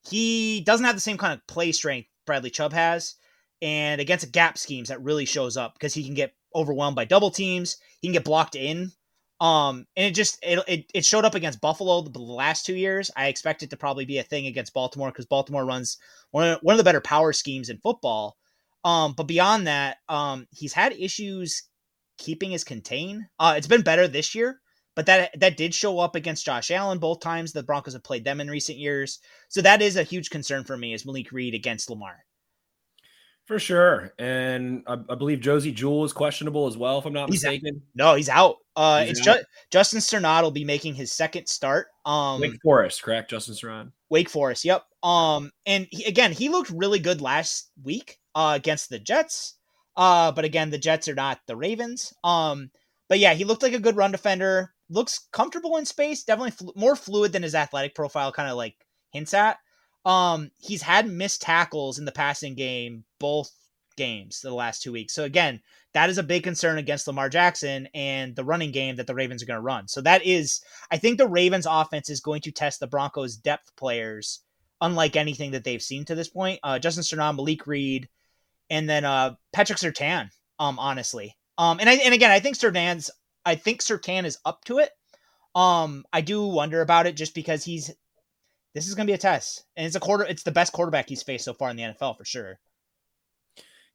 he doesn't have the same kind of play strength Bradley Chubb has and against a gap schemes that really shows up because he can get overwhelmed by double teams. He can get blocked in. Um, and it just it, it, it showed up against Buffalo the last two years. I expect it to probably be a thing against Baltimore because Baltimore runs one of, one of the better power schemes in football. Um, but beyond that, um, he's had issues keeping his contain. Uh, it's been better this year, but that that did show up against Josh Allen both times the Broncos have played them in recent years. So that is a huge concern for me is Malik Reed against Lamar. For sure. And I, I, believe Josey Jewell is questionable as well, if I'm not he's mistaken. Out. No, he's out. Uh, he's it's out. Ju- Justin Strnad will be making his second start. Um, Wake Forest, correct? Justin Strnad. Wake Forest, yep. Um, and he, again, he looked really good last week uh, against the Jets. Uh, but again, the Jets are not the Ravens. Um, but yeah, he looked like a good run defender. Looks comfortable in space. Definitely fl- more fluid than his athletic profile kind of like hints at. Um, he's had missed tackles in the passing game both games the last two weeks. So again, that is a big concern against Lamar Jackson and the running game that the Ravens are going to run. So that is, I think the Ravens offense is going to test the Broncos depth players unlike anything that they've seen to this point. Uh, Justin Strnad, Malik Reed, and then uh, Patrick Surtain. Um, honestly, um, and I, and again, I think Surtain's, I think Sertan is up to it. Um, I do wonder about it just because he's this is going to be a test, and it's a quarter. It's the best quarterback he's faced so far in the NFL for sure.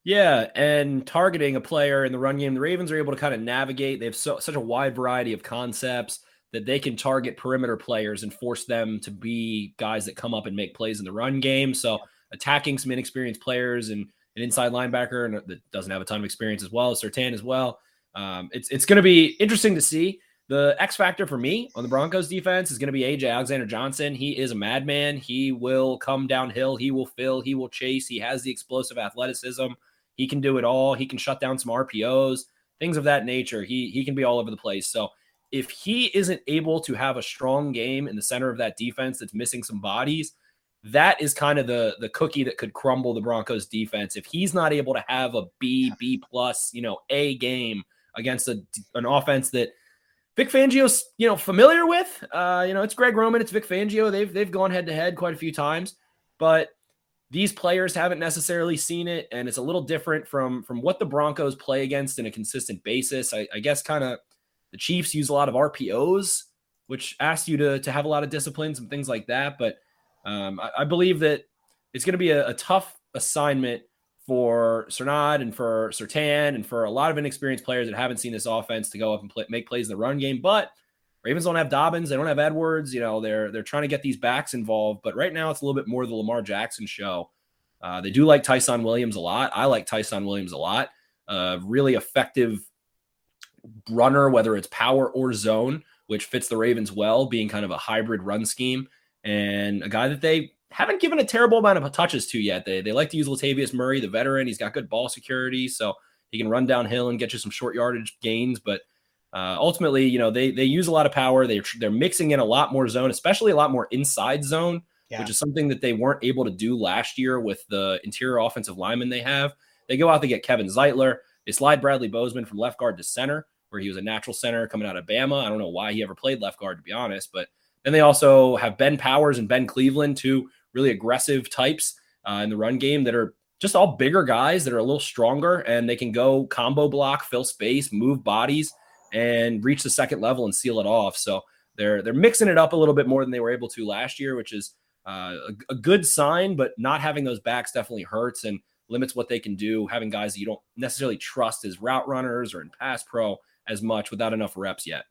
Yeah, and targeting a player in the run game, the Ravens are able to kind of navigate. They have so, such a wide variety of concepts that they can target perimeter players and force them to be guys that come up and make plays in the run game. So attacking some inexperienced players and an inside linebacker that doesn't have a ton of experience as well, Surtain as well. Um, it's it's going to be interesting to see. The X factor for me on the Broncos defense is going to be AJ Alexander Johnson. He is a madman. He will come downhill. He will fill. He will chase. He has the explosive athleticism. He can do it all. He can shut down some RPOs, things of that nature. He he can be all over the place. So if he isn't able to have a strong game in the center of that defense that's missing some bodies, that is kind of the the cookie that could crumble the Broncos defense. If he's not able to have a B, B plus, you know, A game against a, an offense that Vic Fangio's, you know, familiar with, uh, you know, it's Greg Roman, it's Vic Fangio. They've they've gone head to head quite a few times, but these players haven't necessarily seen it, and it's a little different from from what the Broncos play against in a consistent basis. I, I guess kind of the Chiefs use a lot of RPOs, which asks you to to have a lot of disciplines and things like that. But um, I, I, believe that it's going to be a, a, tough assignment for Strnad and for Surtain and for a lot of inexperienced players that haven't seen this offense to go up and play, make plays in the run game. But Ravens don't have Dobbins, they don't have Edwards. You know, they're they're trying to get these backs involved, but right now it's a little bit more the Lamar Jackson show. Uh, they do like Ty'Son Williams a lot. I like Ty'Son Williams a lot. Uh, really effective runner, whether it's power or zone, which fits the Ravens well, being kind of a hybrid run scheme, and a guy that they haven't given a terrible amount of touches to yet. They they like to use Latavius Murray, the veteran. He's got good ball security, so he can run downhill and get you some short yardage gains, but uh, ultimately, you know, they they use a lot of power. They they're mixing in a lot more zone, especially a lot more inside zone, yeah. which is something that they weren't able to do last year with the interior offensive lineman they have. They go out to get Kevin Zeitler. They slide Bradley Bozeman from left guard to center, where he was a natural center coming out of Bama. I don't know why he ever played left guard, to be honest. But then they also have Ben Powers and Ben Cleveland, two really aggressive types uh, in the run game that are just all bigger guys that are a little stronger and they can go combo block, fill space, move bodies and reach the second level and seal it off. So they're they're mixing it up a little bit more than they were able to last year, which is uh, a, a, good sign. But not having those backs definitely hurts and limits what they can do. Having guys that you don't necessarily trust as route runners or in pass pro as much without enough reps yet.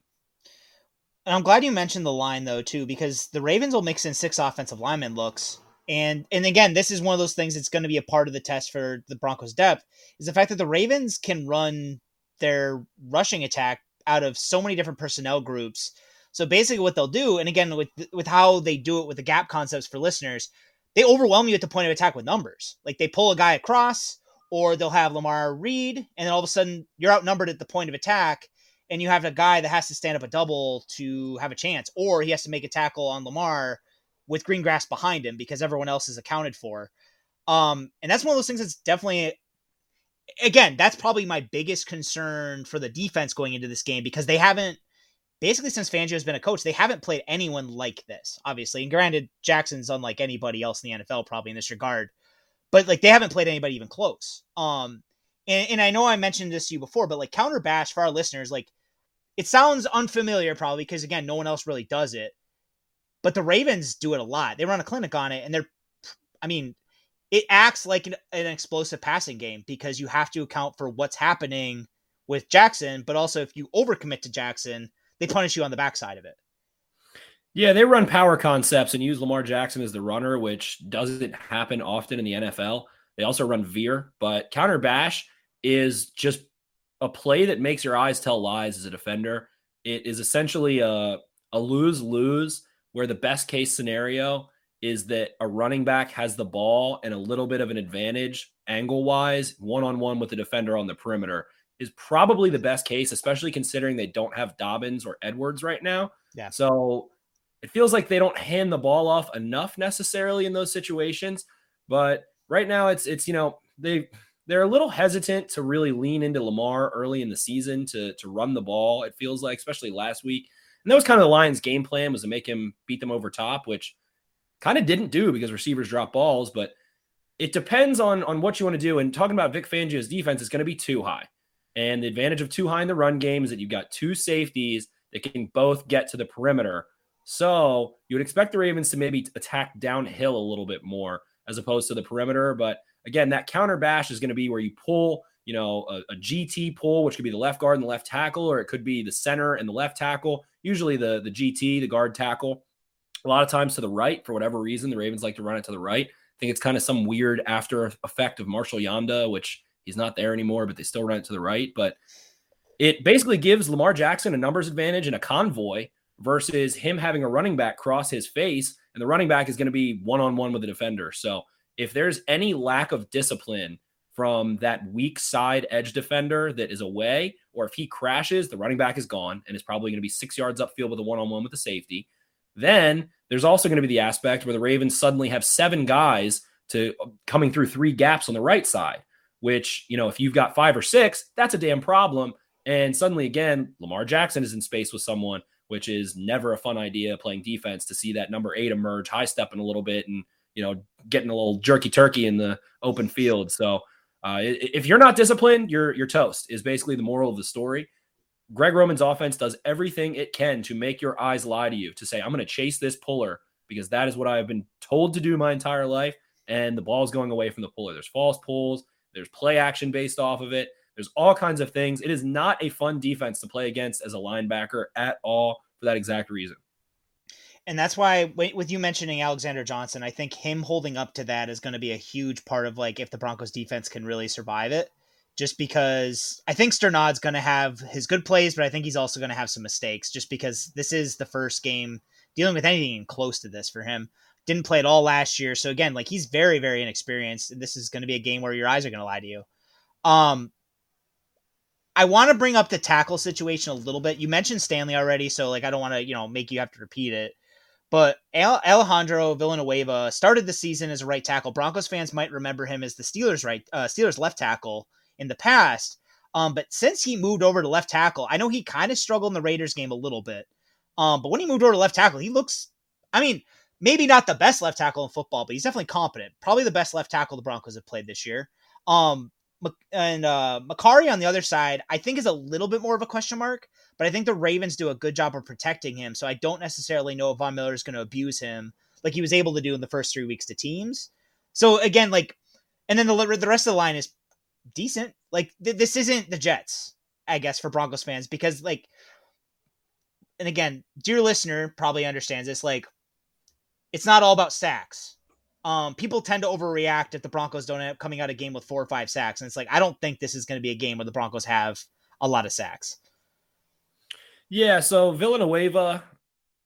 And I'm glad you mentioned the line though too, because the Ravens will mix in six offensive lineman looks. And and again, this is one of those things that's going to be a part of the test for the Broncos depth is the fact that the Ravens can run their rushing attack out of so many different personnel groups. So basically, what they'll do, and again, with with how they do it with the gap concepts for listeners, they overwhelm you at the point of attack with numbers. Like they pull a guy across, or they'll have Lamar read, and then all of a sudden you're outnumbered at the point of attack, and you have a guy that has to stand up a double to have a chance, or he has to make a tackle on Lamar with green grass behind him because everyone else is accounted for. Um, and that's one of those things that's definitely again, that's probably my biggest concern for the defense going into this game because they haven't basically since Fangio has been a coach, they haven't played anyone like this, obviously. And granted, Jackson's unlike anybody else in the NFL probably in this regard, but like they haven't played anybody even close. Um, and, and I know I mentioned this to you before, but like counter bash for our listeners, like it sounds unfamiliar probably because again, no one else really does it. But the Ravens do it a lot. They run a clinic on it, and they're, I mean, it acts like an, an explosive passing game because you have to account for what's happening with Jackson, but also if you overcommit to Jackson, they punish you on the backside of it. Yeah, they run power concepts and use Lamar Jackson as the runner, which doesn't happen often in the NFL. They also run veer, but counter bash is just a play that makes your eyes tell lies as a defender. It is essentially a, a lose lose where the best case scenario is that a running back has the ball and a little bit of an advantage angle wise, one on one with the defender on the perimeter is probably the best case, especially considering they don't have Dobbins or Edwards right now. Yeah. So it feels like they don't hand the ball off enough necessarily in those situations. But right now it's it's you know, they they're a little hesitant to really lean into Lamar early in the season to to run the ball. It feels like, especially last week. And that was kind of the Lions' game plan was to make him beat them over top, which kind of didn't do because receivers drop balls, but it depends on on what you want to do. And talking about Vic Fangio's defense is going to be two high. And the advantage of two high in the run game is that you've got two safeties that can both get to the perimeter. So you would expect the Ravens to maybe attack downhill a little bit more as opposed to the perimeter. But again, that counter bash is going to be where you pull, you know, a, a, GT pull, which could be the left guard and the left tackle, or it could be the center and the left tackle. Usually the the GT, the guard tackle. A lot of times to the right for whatever reason, the Ravens like to run it to the right. I think it's kind of some weird after effect of Marshall Yanda, which he's not there anymore, but they still run it to the right. But it basically gives Lamar Jackson a numbers advantage and a convoy versus him having a running back cross his face, and the running back is going to be one on one with the defender. So if there's any lack of discipline from that weak side edge defender that is away, or if he crashes, the running back is gone and is probably going to be six yards upfield with a one on one with the safety. Then there's also going to be the aspect where the Ravens suddenly have seven guys to coming through three gaps on the right side, which, you know, if you've got five or six, that's a damn problem. And suddenly, again, Lamar Jackson is in space with someone, which is never a fun idea playing defense to see that number eight emerge, high stepping a little bit and, you know, getting a little jerky turkey in the open field. So, uh, if you're not disciplined, you're you're toast. Is basically the moral of the story. Greg Roman's offense does everything it can to make your eyes lie to you. To say I'm going to chase this puller because that is what I've been told to do my entire life, and the ball's going away from the puller. There's false pulls. There's play action based off of it. There's all kinds of things. It is not a fun defense to play against as a linebacker at all for that exact reason. And that's why, with you mentioning Alexander Johnson, I think him holding up to that is going to be a huge part of like if the Broncos defense can really survive it. Just because I think Strnad's going to have his good plays, but I think he's also going to have some mistakes. Just because this is the first game dealing with anything close to this for him. Didn't play at all last year, so again, like he's very, very inexperienced. And this is going to be a game where your eyes are going to lie to you. Um, I want to bring up the tackle situation a little bit. You mentioned Stanley already, so like I don't want to, you know, make you have to repeat it. But Alejandro Villanueva started the season as a right tackle. Broncos fans might remember him as the Steelers right uh, Steelers left tackle in the past. Um, but since he moved over to left tackle, I know he kind of struggled in the Raiders game a little bit. Um, but when he moved over to left tackle, he looks, I mean, maybe not the best left tackle in football, but he's definitely competent. Probably the best left tackle the Broncos have played this year. Um, and uh, Mekari on the other side, I think is a little bit more of a question mark, but I think the Ravens do a good job of protecting him. So I don't necessarily know if Von Miller is going to abuse him like he was able to do in the first three weeks to teams. So again, like, and then the the rest of the line is decent. Like th- this isn't the Jets, I guess, for Broncos fans because like, and again, dear listener probably understands this. Like, it's not all about sacks um, people tend to overreact if the Broncos don't end up coming out of a game with four or five sacks. And it's like, I don't think this is going to be a game where the Broncos have a lot of sacks. Yeah. So Villanueva,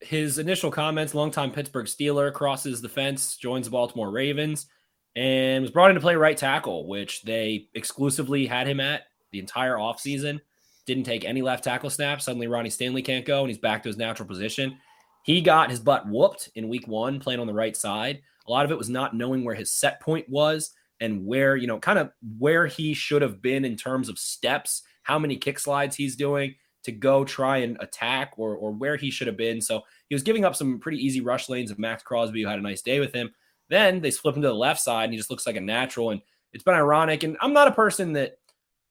his initial comments, longtime Pittsburgh Steeler, crosses the fence, joins the Baltimore Ravens, and was brought in to play right tackle, which they exclusively had him at the entire offseason. Didn't take any left tackle snaps. Suddenly Ronnie Stanley can't go, and he's back to his natural position. He got his butt whooped in week one playing on the right side. A lot of it was not knowing where his set point was and where, you know, kind of where he should have been in terms of steps, how many kick slides he's doing to go try and attack or, or where he should have been. So he was giving up some pretty easy rush lanes of Maxx Crosby, who had a nice day with him. Then they flip him to the left side and he just looks like a natural. And it's been ironic. And I'm not a person that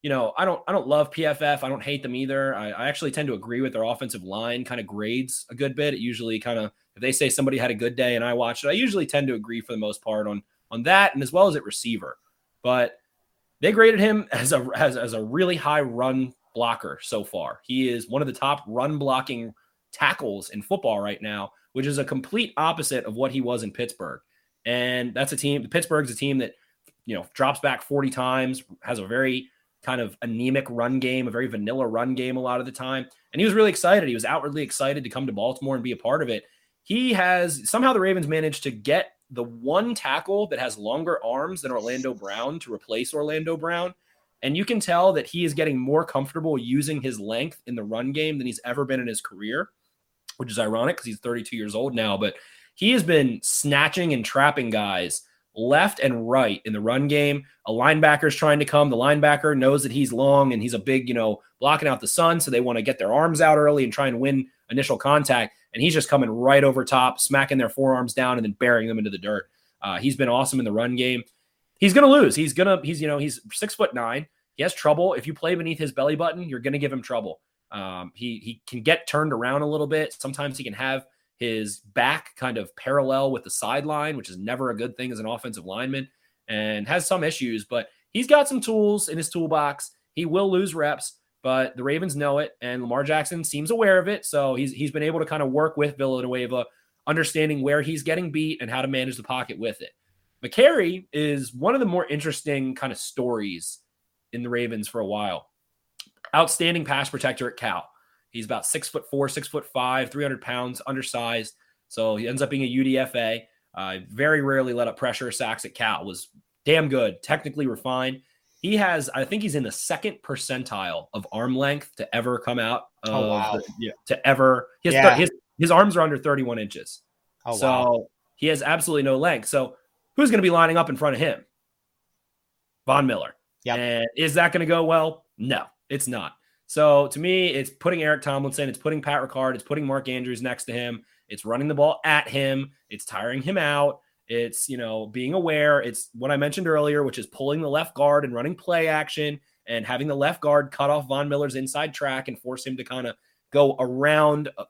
you know, I don't I don't love PFF. I don't hate them either. I, I actually tend to agree with their offensive line kind of grades a good bit. It usually kind of if they say somebody had a good day and I watch it, I usually tend to agree for the most part on on that and as well as at receiver. But they graded him [LAUGHS] as a as, as a really high run blocker so far. He is one of the top run blocking tackles in football right now, which is a complete opposite of what he was in Pittsburgh. And that's a team. The Pittsburgh's a team that you know drops back 40 times, has a very kind of anemic run game, a very vanilla run game a lot of the time. And he was really excited. He was outwardly excited to come to Baltimore and be a part of it. He has somehow the Ravens managed to get the one tackle that has longer arms than Orlando Brown to replace Orlando Brown. And you can tell that he is getting more comfortable using his length in the run game than he's ever been in his career, which is ironic because he's 32 years old now. But he has been snatching and trapping guys left and right in the run game. A linebacker's trying to come. The linebacker knows that he's long and he's a big, you know, blocking out the sun. So they want to get their arms out early and try and win initial contact. And he's just coming right over top, smacking their forearms down and then burying them into the dirt. Uh, he's been awesome in the run game. He's going to lose. He's going to, he's, you know, he's six foot nine. He has trouble. If you play beneath his belly button, you're going to give him trouble. Um, he, he can get turned around a little bit. Sometimes he can have his back kind of parallel with the sideline, which is never a good thing as an offensive lineman. and has some issues, but he's got some tools in his toolbox. He will lose reps, but the Ravens know it, and Lamar Jackson seems aware of it. So he's he's been able to kind of work with Villanueva, understanding where he's getting beat and how to manage the pocket with it. Mekari is one of the more interesting kind of stories in the Ravens for a while. Outstanding pass protector at Cal. He's about six foot four, six foot five, 300 pounds, undersized. So he ends up being a UDFA. Uh, very rarely let up pressure. Sacks at Cal was damn good, technically refined. He has, I think he's in the second percentile of arm length to ever come out. Oh, wow. The, yeah, to ever, his, Yeah. his, his arms are under 31 inches. Oh so wow. he has absolutely no length. So who's going to be lining up in front of him? Von Miller. Yep. And is that going to go well? No, it's not. So to me, it's putting Eric Tomlinson, it's putting Pat Ricard, it's putting Mark Andrews next to him, it's running the ball at him, it's tiring him out, it's you know being aware, it's what I mentioned earlier, which is pulling the left guard and running play action and having the left guard cut off Von Miller's inside track and force him to kind of go around. uh,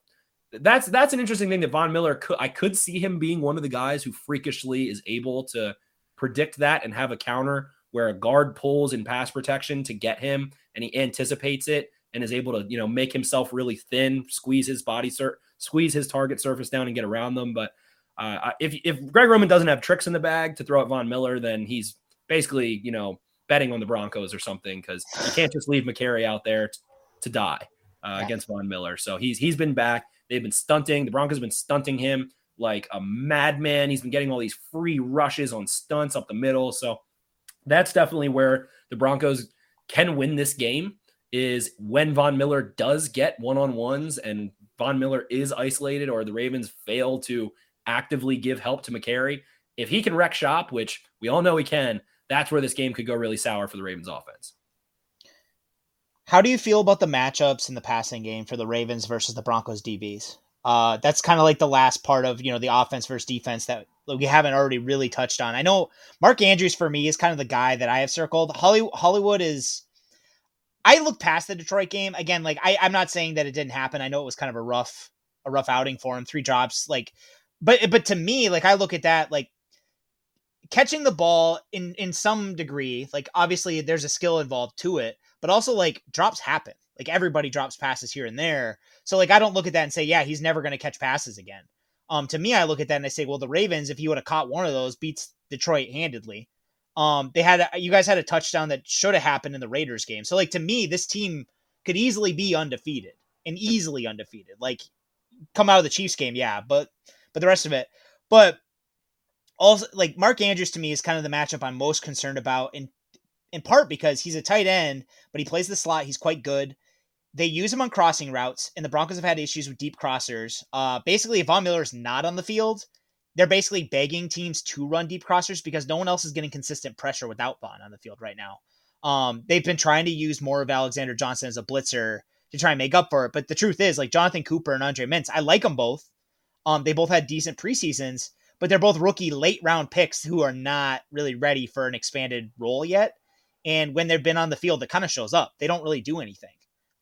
That's that's an interesting thing that Von Miller could I could see him being one of the guys who freakishly is able to predict that and have a counter where a guard pulls in pass protection to get him and he anticipates it and is able to you know make himself really thin squeeze his body sur- squeeze his target surface down and get around them. But uh, if if Greg Roman doesn't have tricks in the bag to throw at Von Miller then he's basically you know betting on the Broncos or something because you can't just leave Mekari out there t- to die uh, against Von Miller. So he's he's been back. They've been stunting. The Broncos have been stunting him like a madman. He's been getting all these free rushes on stunts up the middle. So that's definitely where the Broncos can win this game is when Von Miller does get one-on-ones and Von Miller is isolated or the Ravens fail to actively give help to Mekari. If he can wreck shop, which we all know he can, that's where this game could go really sour for the Ravens offense. How do you feel about the matchups in the passing game for the Ravens versus the Broncos DBs? Uh, that's kind of like the last part of you know the offense versus defense that we haven't already really touched on. I know Mark Andrews for me is kind of the guy that I have circled. Holly, Hollywood is. I look past the Detroit game again. Like I, I'm not saying that it didn't happen. I know it was kind of a rough, a rough outing for him. Three drops, like, but but to me, like I look at that like catching the ball in in some degree. Like obviously there's a skill involved to it, but also like drops happen. Like everybody drops passes here and there. So like I don't look at that and say, yeah, he's never going to catch passes again. Um, to me, I look at that and I say, well, the Ravens, if he would have caught one of those, beats Detroit handedly. Um, they had a, you guys had a touchdown that should have happened in the Raiders game. So like to me, this team could easily be undefeated and easily undefeated. Like come out of the Chiefs game, yeah, but but the rest of it, but also like Mark Andrews to me is kind of the matchup I'm most concerned about in in part because he's a tight end, but he plays the slot. He's quite good. They use him on crossing routes, and the Broncos have had issues with deep crossers. Uh, basically, if Von Miller is not on the field, they're basically begging teams to run deep crossers because no one else is getting consistent pressure without Von on the field right now. Um, they've been trying to use more of Alexander Johnson as a blitzer to try and make up for it. But the truth is, like Jonathan Cooper and Andre Mintze, I like them both. Um, they both had decent preseasons, but they're both rookie late round picks who are not really ready for an expanded role yet. And when they've been on the field, it kind of shows up. They don't really do anything,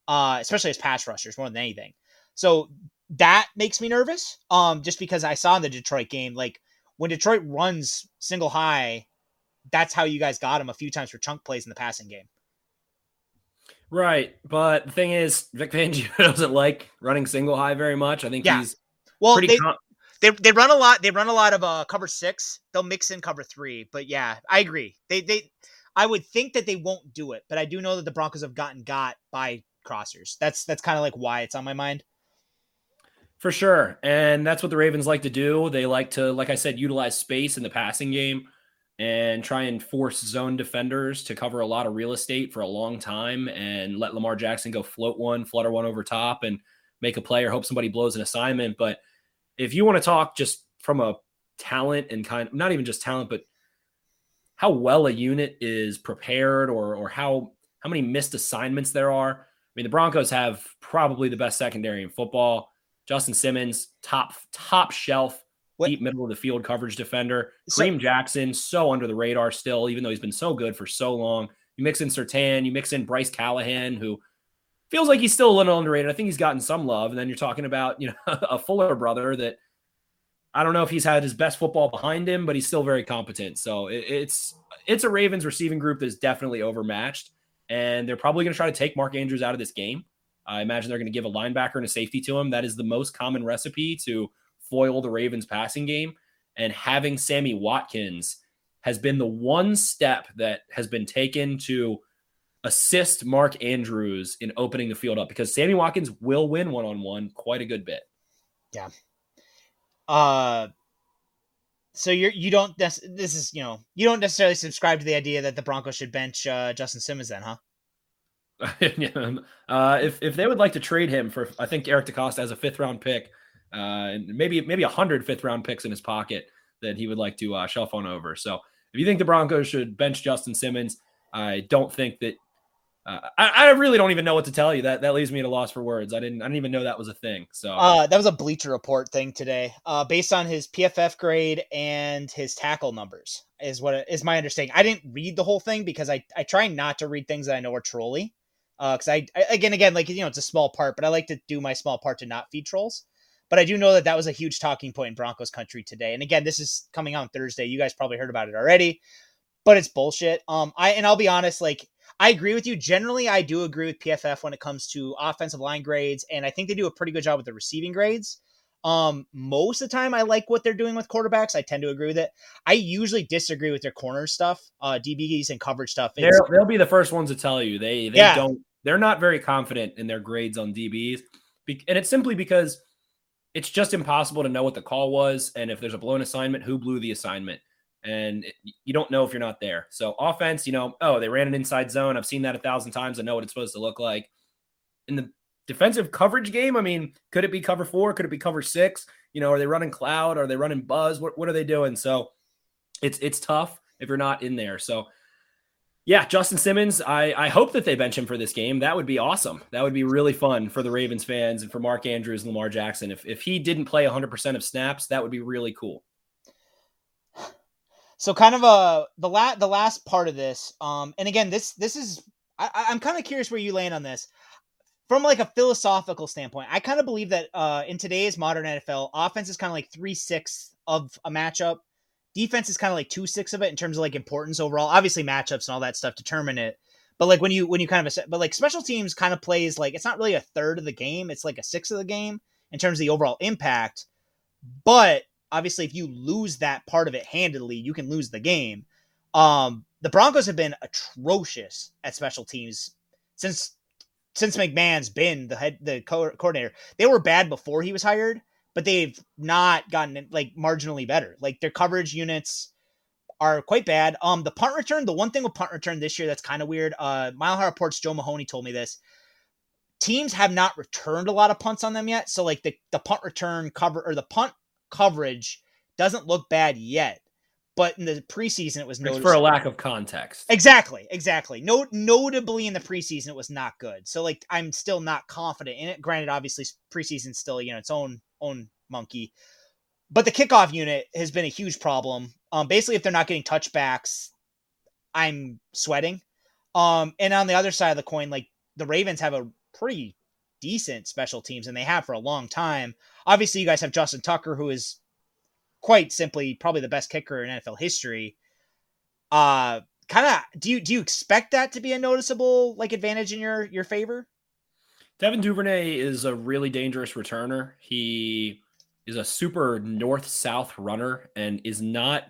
uh, especially as pass rushers more than anything. So that makes me nervous. Um, just because I saw in the Detroit game, like when Detroit runs single high, that's how you guys got him a few times for chunk plays in the passing game. Right. But the thing is, Vic Fangio [LAUGHS] doesn't like running single high very much. I think Yeah. he's Well, pretty they, con- they they run a lot. They run a lot of uh cover six. They'll mix in cover three. But yeah, I agree. They they I would think that they won't do it, but I do know that the Broncos have gotten got by crossers. That's that's kind of like why it's on my mind. For sure. And that's what the Ravens like to do. They like to, like I said, utilize space in the passing game and try and force zone defenders to cover a lot of real estate for a long time and let Lamar Jackson go float one, flutter one over top and make a play or hope somebody blows an assignment. But if you want to talk just from a talent and kind not even just talent, but how well a unit is prepared or or how how many missed assignments there are. I mean, the Broncos have probably the best secondary in football. Justin Simmons, top top shelf, What- deep middle of the field coverage defender. So- Kareem Jackson, so under the radar still, even though he's been so good for so long. You mix in Surtain, you mix in Bryce Callahan, who feels like he's still a little underrated. I think he's gotten some love. And then you're talking about, you know, [LAUGHS] a Fuller brother that I don't know if he's had his best football behind him, but he's still very competent. So it, it's it's a Ravens receiving group that is definitely overmatched, and they're probably going to try to take Mark Andrews out of this game. I imagine they're going to give a linebacker and a safety to him. That is the most common recipe to foil the Ravens passing game. And having Sammy Watkins has been the one step that has been taken to assist Mark Andrews in opening the field up because Sammy Watkins will win one on one quite a good bit. Yeah. Uh, so you're you don't this is you know you don't necessarily subscribe to the idea that the Broncos should bench uh, Justin Simmons then, huh? [LAUGHS] uh, if if they would like to trade him for, I think Eric DeCosta has a fifth round pick, uh, and maybe maybe a hundred fifth round picks in his pocket that he would like to uh, shelf on over. So if you think the Broncos should bench Justin Simmons, I don't think that I, I, really don't even know what to tell you. That that leaves me at a loss for words. I didn't I didn't even know that was a thing. So uh, that was a Bleacher Report thing today, uh, based on his PFF grade and his tackle numbers is what is my understanding. I didn't read the whole thing because I I try not to read things that I know are trolly. Because uh, I, I again again like you know it's a small part, but I like to do my small part to not feed trolls. But I do know that that was a huge talking point in Broncos country today. And again, this is coming out on Thursday. You guys probably heard about it already, but it's bullshit. Um, I and I'll be honest, like I agree with you. Generally, I do agree with PFF when it comes to offensive line grades, and I think they do a pretty good job with the receiving grades. Um, most of the time, I like what they're doing with quarterbacks. I tend to agree with it. I usually disagree with their corner stuff, uh, DBs and coverage stuff. they'll be the first ones to tell you they they yeah. don't. They're not very confident in their grades on DBs, and it's simply because it's just impossible to know what the call was, and if there's a blown assignment, who blew the assignment and you don't know if you're not there. So offense, you know, oh, they ran an inside zone. I've seen that a thousand times. I know what it's supposed to look like. In the defensive coverage game, I mean, could it be cover four? Could it be cover six? You know, are they running cloud? Are they running buzz? What what are they doing? So it's it's tough if you're not in there. So yeah, Justin Simmons, I, I hope that they bench him for this game. That would be awesome. That would be really fun for the Ravens fans and for Mark Andrews and Lamar Jackson. If, if he didn't play 100% of snaps, that would be really cool. So kind of a the la- the last part of this, um, and again, this this is I, I'm kind of curious where you land on this from like a philosophical standpoint. I kind of believe that uh, in today's modern NFL, offense is kind of like three sixths of a matchup. Defense is kind of like two six of it in terms of like importance overall. Obviously, matchups and all that stuff determine it. But like when you when you kind of but like special teams kind of plays like it's not really a third of the game. It's like a sixth of the game in terms of the overall impact. But obviously if you lose that part of it handedly, you can lose the game. Um, the Broncos have been atrocious at special teams since since McMahon's been the head the co- coordinator. They were bad before he was hired, but they've not gotten like marginally better. Like their coverage units are quite bad. Um, the punt return, the one thing with punt return this year that's kind of weird. Uh, Mile High Reports Joe Mahoney told me this. Teams have not returned a lot of punts on them yet, so like the the punt return cover or the punt coverage doesn't look bad yet. But in the preseason, it was for a lack of context. Exactly, exactly. Note notably in the preseason, it was not good. So like, I'm still not confident in it. Granted, obviously, preseason still you know its own own monkey. But the kickoff unit has been a huge problem. Um, basically, if they're not getting touchbacks, I'm sweating. Um, and on the other side of the coin, like the Ravens have a pretty decent special teams, and they have for a long time. Obviously, you guys have Justin Tucker, who is quite simply probably the best kicker in NFL history. Uh kind of do you do you expect that to be a noticeable like advantage in your your favor? Devin Duvernay is a really dangerous returner. He is a super north south runner and is not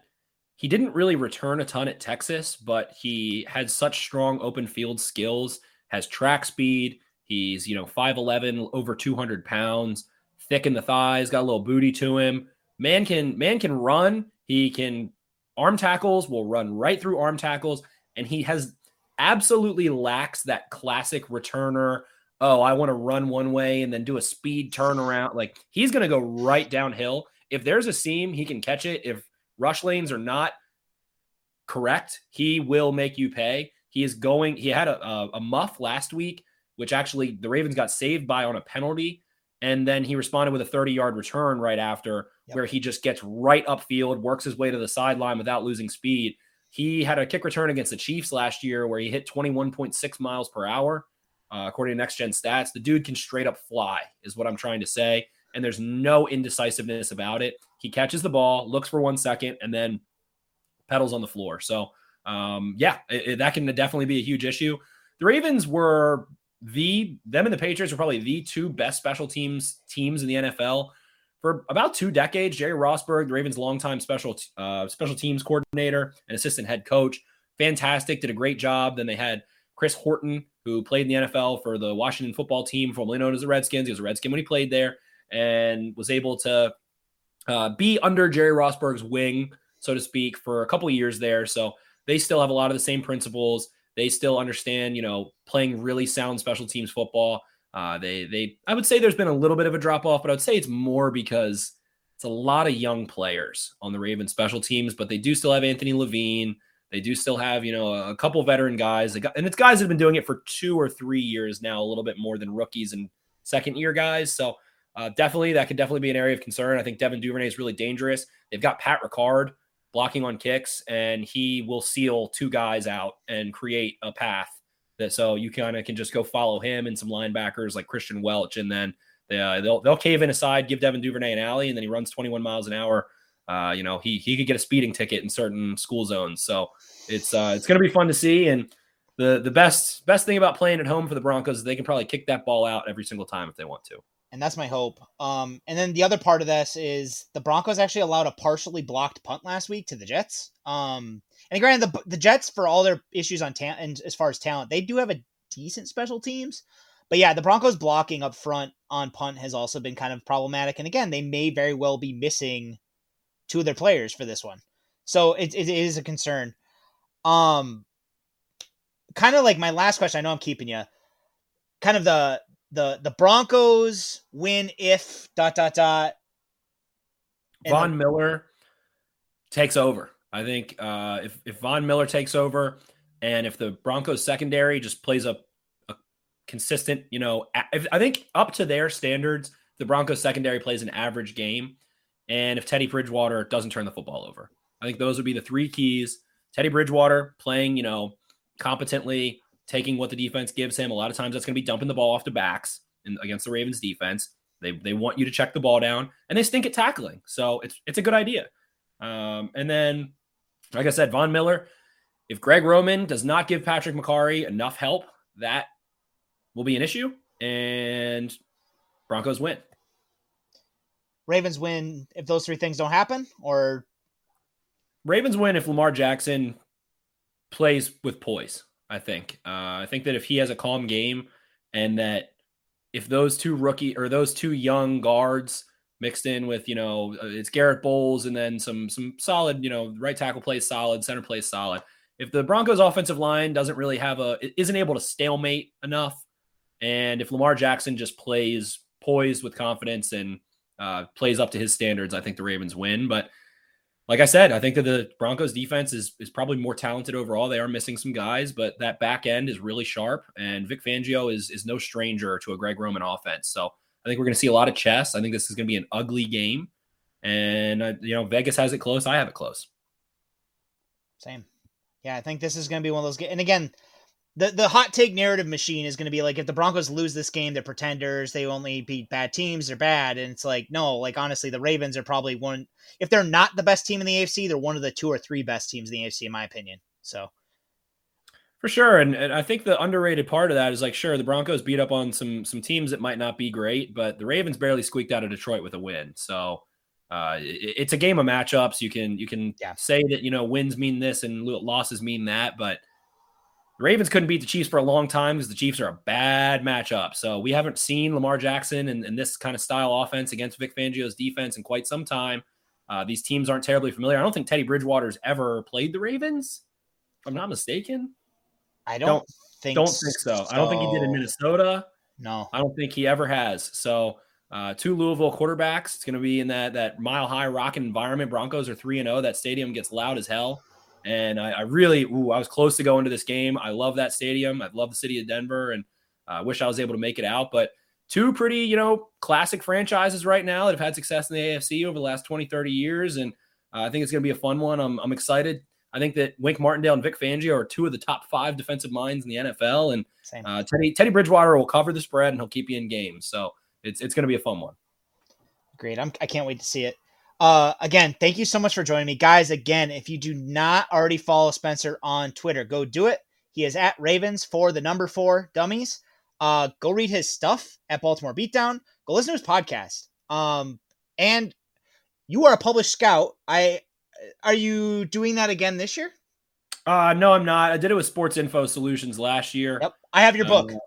he didn't really return a ton at Texas, but he had such strong open field skills, has track speed. He's, you know, 5'11, over 200 pounds thick in the thighs, got a little booty to him. Man can man can run. He can arm tackles, will run right through arm tackles, and he has absolutely lacks that classic returner. Oh, I want to run one way and then do a speed turnaround. Like he's going to go right downhill. If there's a seam, he can catch it. If rush lanes are not correct, he will make you pay. He is going. He had a, a, a muff last week, which actually the Ravens got saved by on a penalty and then he responded with a 30 yard return right after, yep. where he just gets right upfield, works his way to the sideline without losing speed. He had a kick return against the Chiefs last year where he hit 21.6 miles per hour. Uh, according to next gen stats, the dude can straight up fly, is what I'm trying to say. And there's no indecisiveness about it. he catches the ball, looks for one second, and then pedals on the floor. So, um, yeah, it, it, that can definitely be a huge issue. The Ravens were the them and the Patriots were probably the two best special teams teams in the NFL for about two decades. Jerry Rosburg, the Ravens' longtime special uh, special teams coordinator and assistant head coach, fantastic, did a great job. Then they had Chris Horton, who played in the NFL for the Washington football team, formerly known as the Redskins. He was a Redskin when he played there, and was able to uh, be under Jerry Rosburg's wing, so to speak, for a couple of years there. So they still have a lot of the same principles. They still understand, you know, playing really sound special teams football. Uh, they they I would say there's been a little bit of a drop off, but I would say it's more because it's a lot of young players on the Ravens special teams, but they do still have Anthony Levine. They do still have, you know, a couple veteran guys, and it's guys that have been doing it for two or three years now, a little bit more than rookies and second year guys. So uh, definitely, that could definitely be an area of concern. I think Devin Duvernay is really dangerous. They've got Pat Ricard, blocking on kicks, and he will seal two guys out and create a path that so you kind of can just go follow him and some linebackers like Kristian Welch, and then they, uh, they'll they'll cave in aside, give Devin Duvernay an alley, and then he runs 21 miles an hour. Uh, you know, he he could get a speeding ticket in certain school zones. So it's uh, it's going to be fun to see. And the the best best thing about playing at home for the Broncos is they can probably kick that ball out every single time if they want to and that's my hope. Um, and then the other part of this is the Broncos actually allowed a partially blocked punt last week to the Jets. Um, and granted, the the Jets for all their issues on and as far as talent, they do have a decent special teams. But yeah, the Broncos blocking up front on punt has also been kind of problematic. And again, they may very well be missing two of their players for this one, so it, it is a concern. Um, kind of like my last question. I know I'm keeping you. Kind of the the the Broncos win if dot dot dot. Von the, Miller takes over. I think uh, if if Von Miller takes over, and if the Broncos secondary just plays a, a consistent, you know, if, I think up to their standards, the Broncos secondary plays an average game, and if Teddy Bridgewater doesn't turn the football over, I think those would be the three keys. Teddy Bridgewater playing, you know, competently, taking what the defense gives him. A lot of times that's going to be dumping the ball off the backs in, against the Ravens defense. They, they want you to check the ball down and they stink at tackling. So it's, it's a good idea. Um, and then, like I said, Von Miller, if Greg Roman does not give Patrick Mekari enough help, that will be an issue. And Broncos win. Ravens win if those three things don't happen, or Ravens win if Lamar Jackson plays with poise. I think. Uh, I think that if he has a calm game, and that if those two rookie or those two young guards mixed in with you know uh, it's Garrett Bolles and then some some solid you know right tackle plays solid, center plays solid. If the Broncos offensive line doesn't really have a isn't able to stalemate enough, and if Lamar Jackson just plays poised with confidence and uh, plays up to his standards, I think the Ravens win. But like I said, I think that the Broncos defense is is probably more talented overall. They are missing some guys, but that back end is really sharp. And Vic Fangio is is no stranger to a Greg Roman offense. So I think we're going to see a lot of chess. I think this is going to be an ugly game, and uh, you know Vegas has it close. I have it close. Same. Yeah, I think this is going to be one of those. And again, the the hot take narrative machine is going to be like if the Broncos lose this game, they're pretenders. They only beat bad teams. They're bad, and it's like no, like honestly, the Ravens are probably one. If they're not the best team in the AFC, they're one of the two or three best teams in the AFC, in my opinion. So. For sure, and, and I think the underrated part of that is like, sure, the Broncos beat up on some some teams that might not be great, but the Ravens barely squeaked out of Detroit with a win. So uh, it, it's a game of matchups. You can you can yeah. say that you know wins mean this and losses mean that, but the Ravens couldn't beat the Chiefs for a long time because the Chiefs are a bad matchup. So we haven't seen Lamar Jackson and, and this kind of style offense against Vic Fangio's defense in quite some time. Uh, these teams aren't terribly familiar. I don't think Teddy Bridgewater's ever played the Ravens. If I'm not mistaken. I don't, don't think don't think so. so. I don't think he did in Minnesota. No, I don't think he ever has. So uh, two Louisville quarterbacks. It's going to be in that that mile high rocking environment. Broncos are three and zero. Oh. That stadium gets loud as hell. And I, I really, ooh, I was close to going to this game. I love that stadium. I love the city of Denver, and I uh, wish I was able to make it out. But two pretty, you know, classic franchises right now that have had success in the AFC over the last 20, 30 years. And uh, I think it's going to be a fun one. I'm, I'm excited. I think that Wink Martindale and Vic Fangio are two of the top five defensive minds in the NFL. And uh, Teddy, Teddy Bridgewater will cover the spread and he'll keep you in games. So it's, it's going to be a fun one. Great. I'm, I can't wait to see it. Uh, again, thank you so much for joining me, guys. Again, if you do not already follow Spencer on Twitter, go do it. He is at Ravens for the number four dummies. Uh, go read his stuff at Baltimore Beatdown. Go listen to his podcast. Um, and you are a published scout. I are you doing that again this year? Uh no, I'm not. I did it with Sports Info Solutions last year. Yep, I have your book. Uh,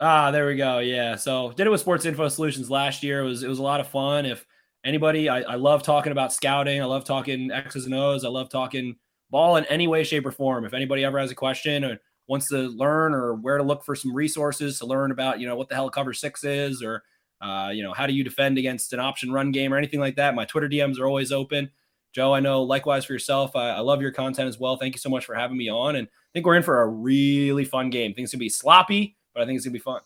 ah, there we go. Yeah, so did it with Sports Info Solutions last year. It was it was a lot of fun. If anybody, I, I love talking about scouting. I love talking X's and O's. I love talking ball in any way, shape, or form. If anybody ever has a question or wants to learn or where to look for some resources to learn about, you know, what the hell cover six is or uh, you know, how do you defend against an option run game or anything like that? My Twitter DMs are always open. Joe, I know likewise for yourself. I, I, love your content as well. Thank you so much for having me on. And I think we're in for a really fun game. Things going to be sloppy, but I think it's going to be fun.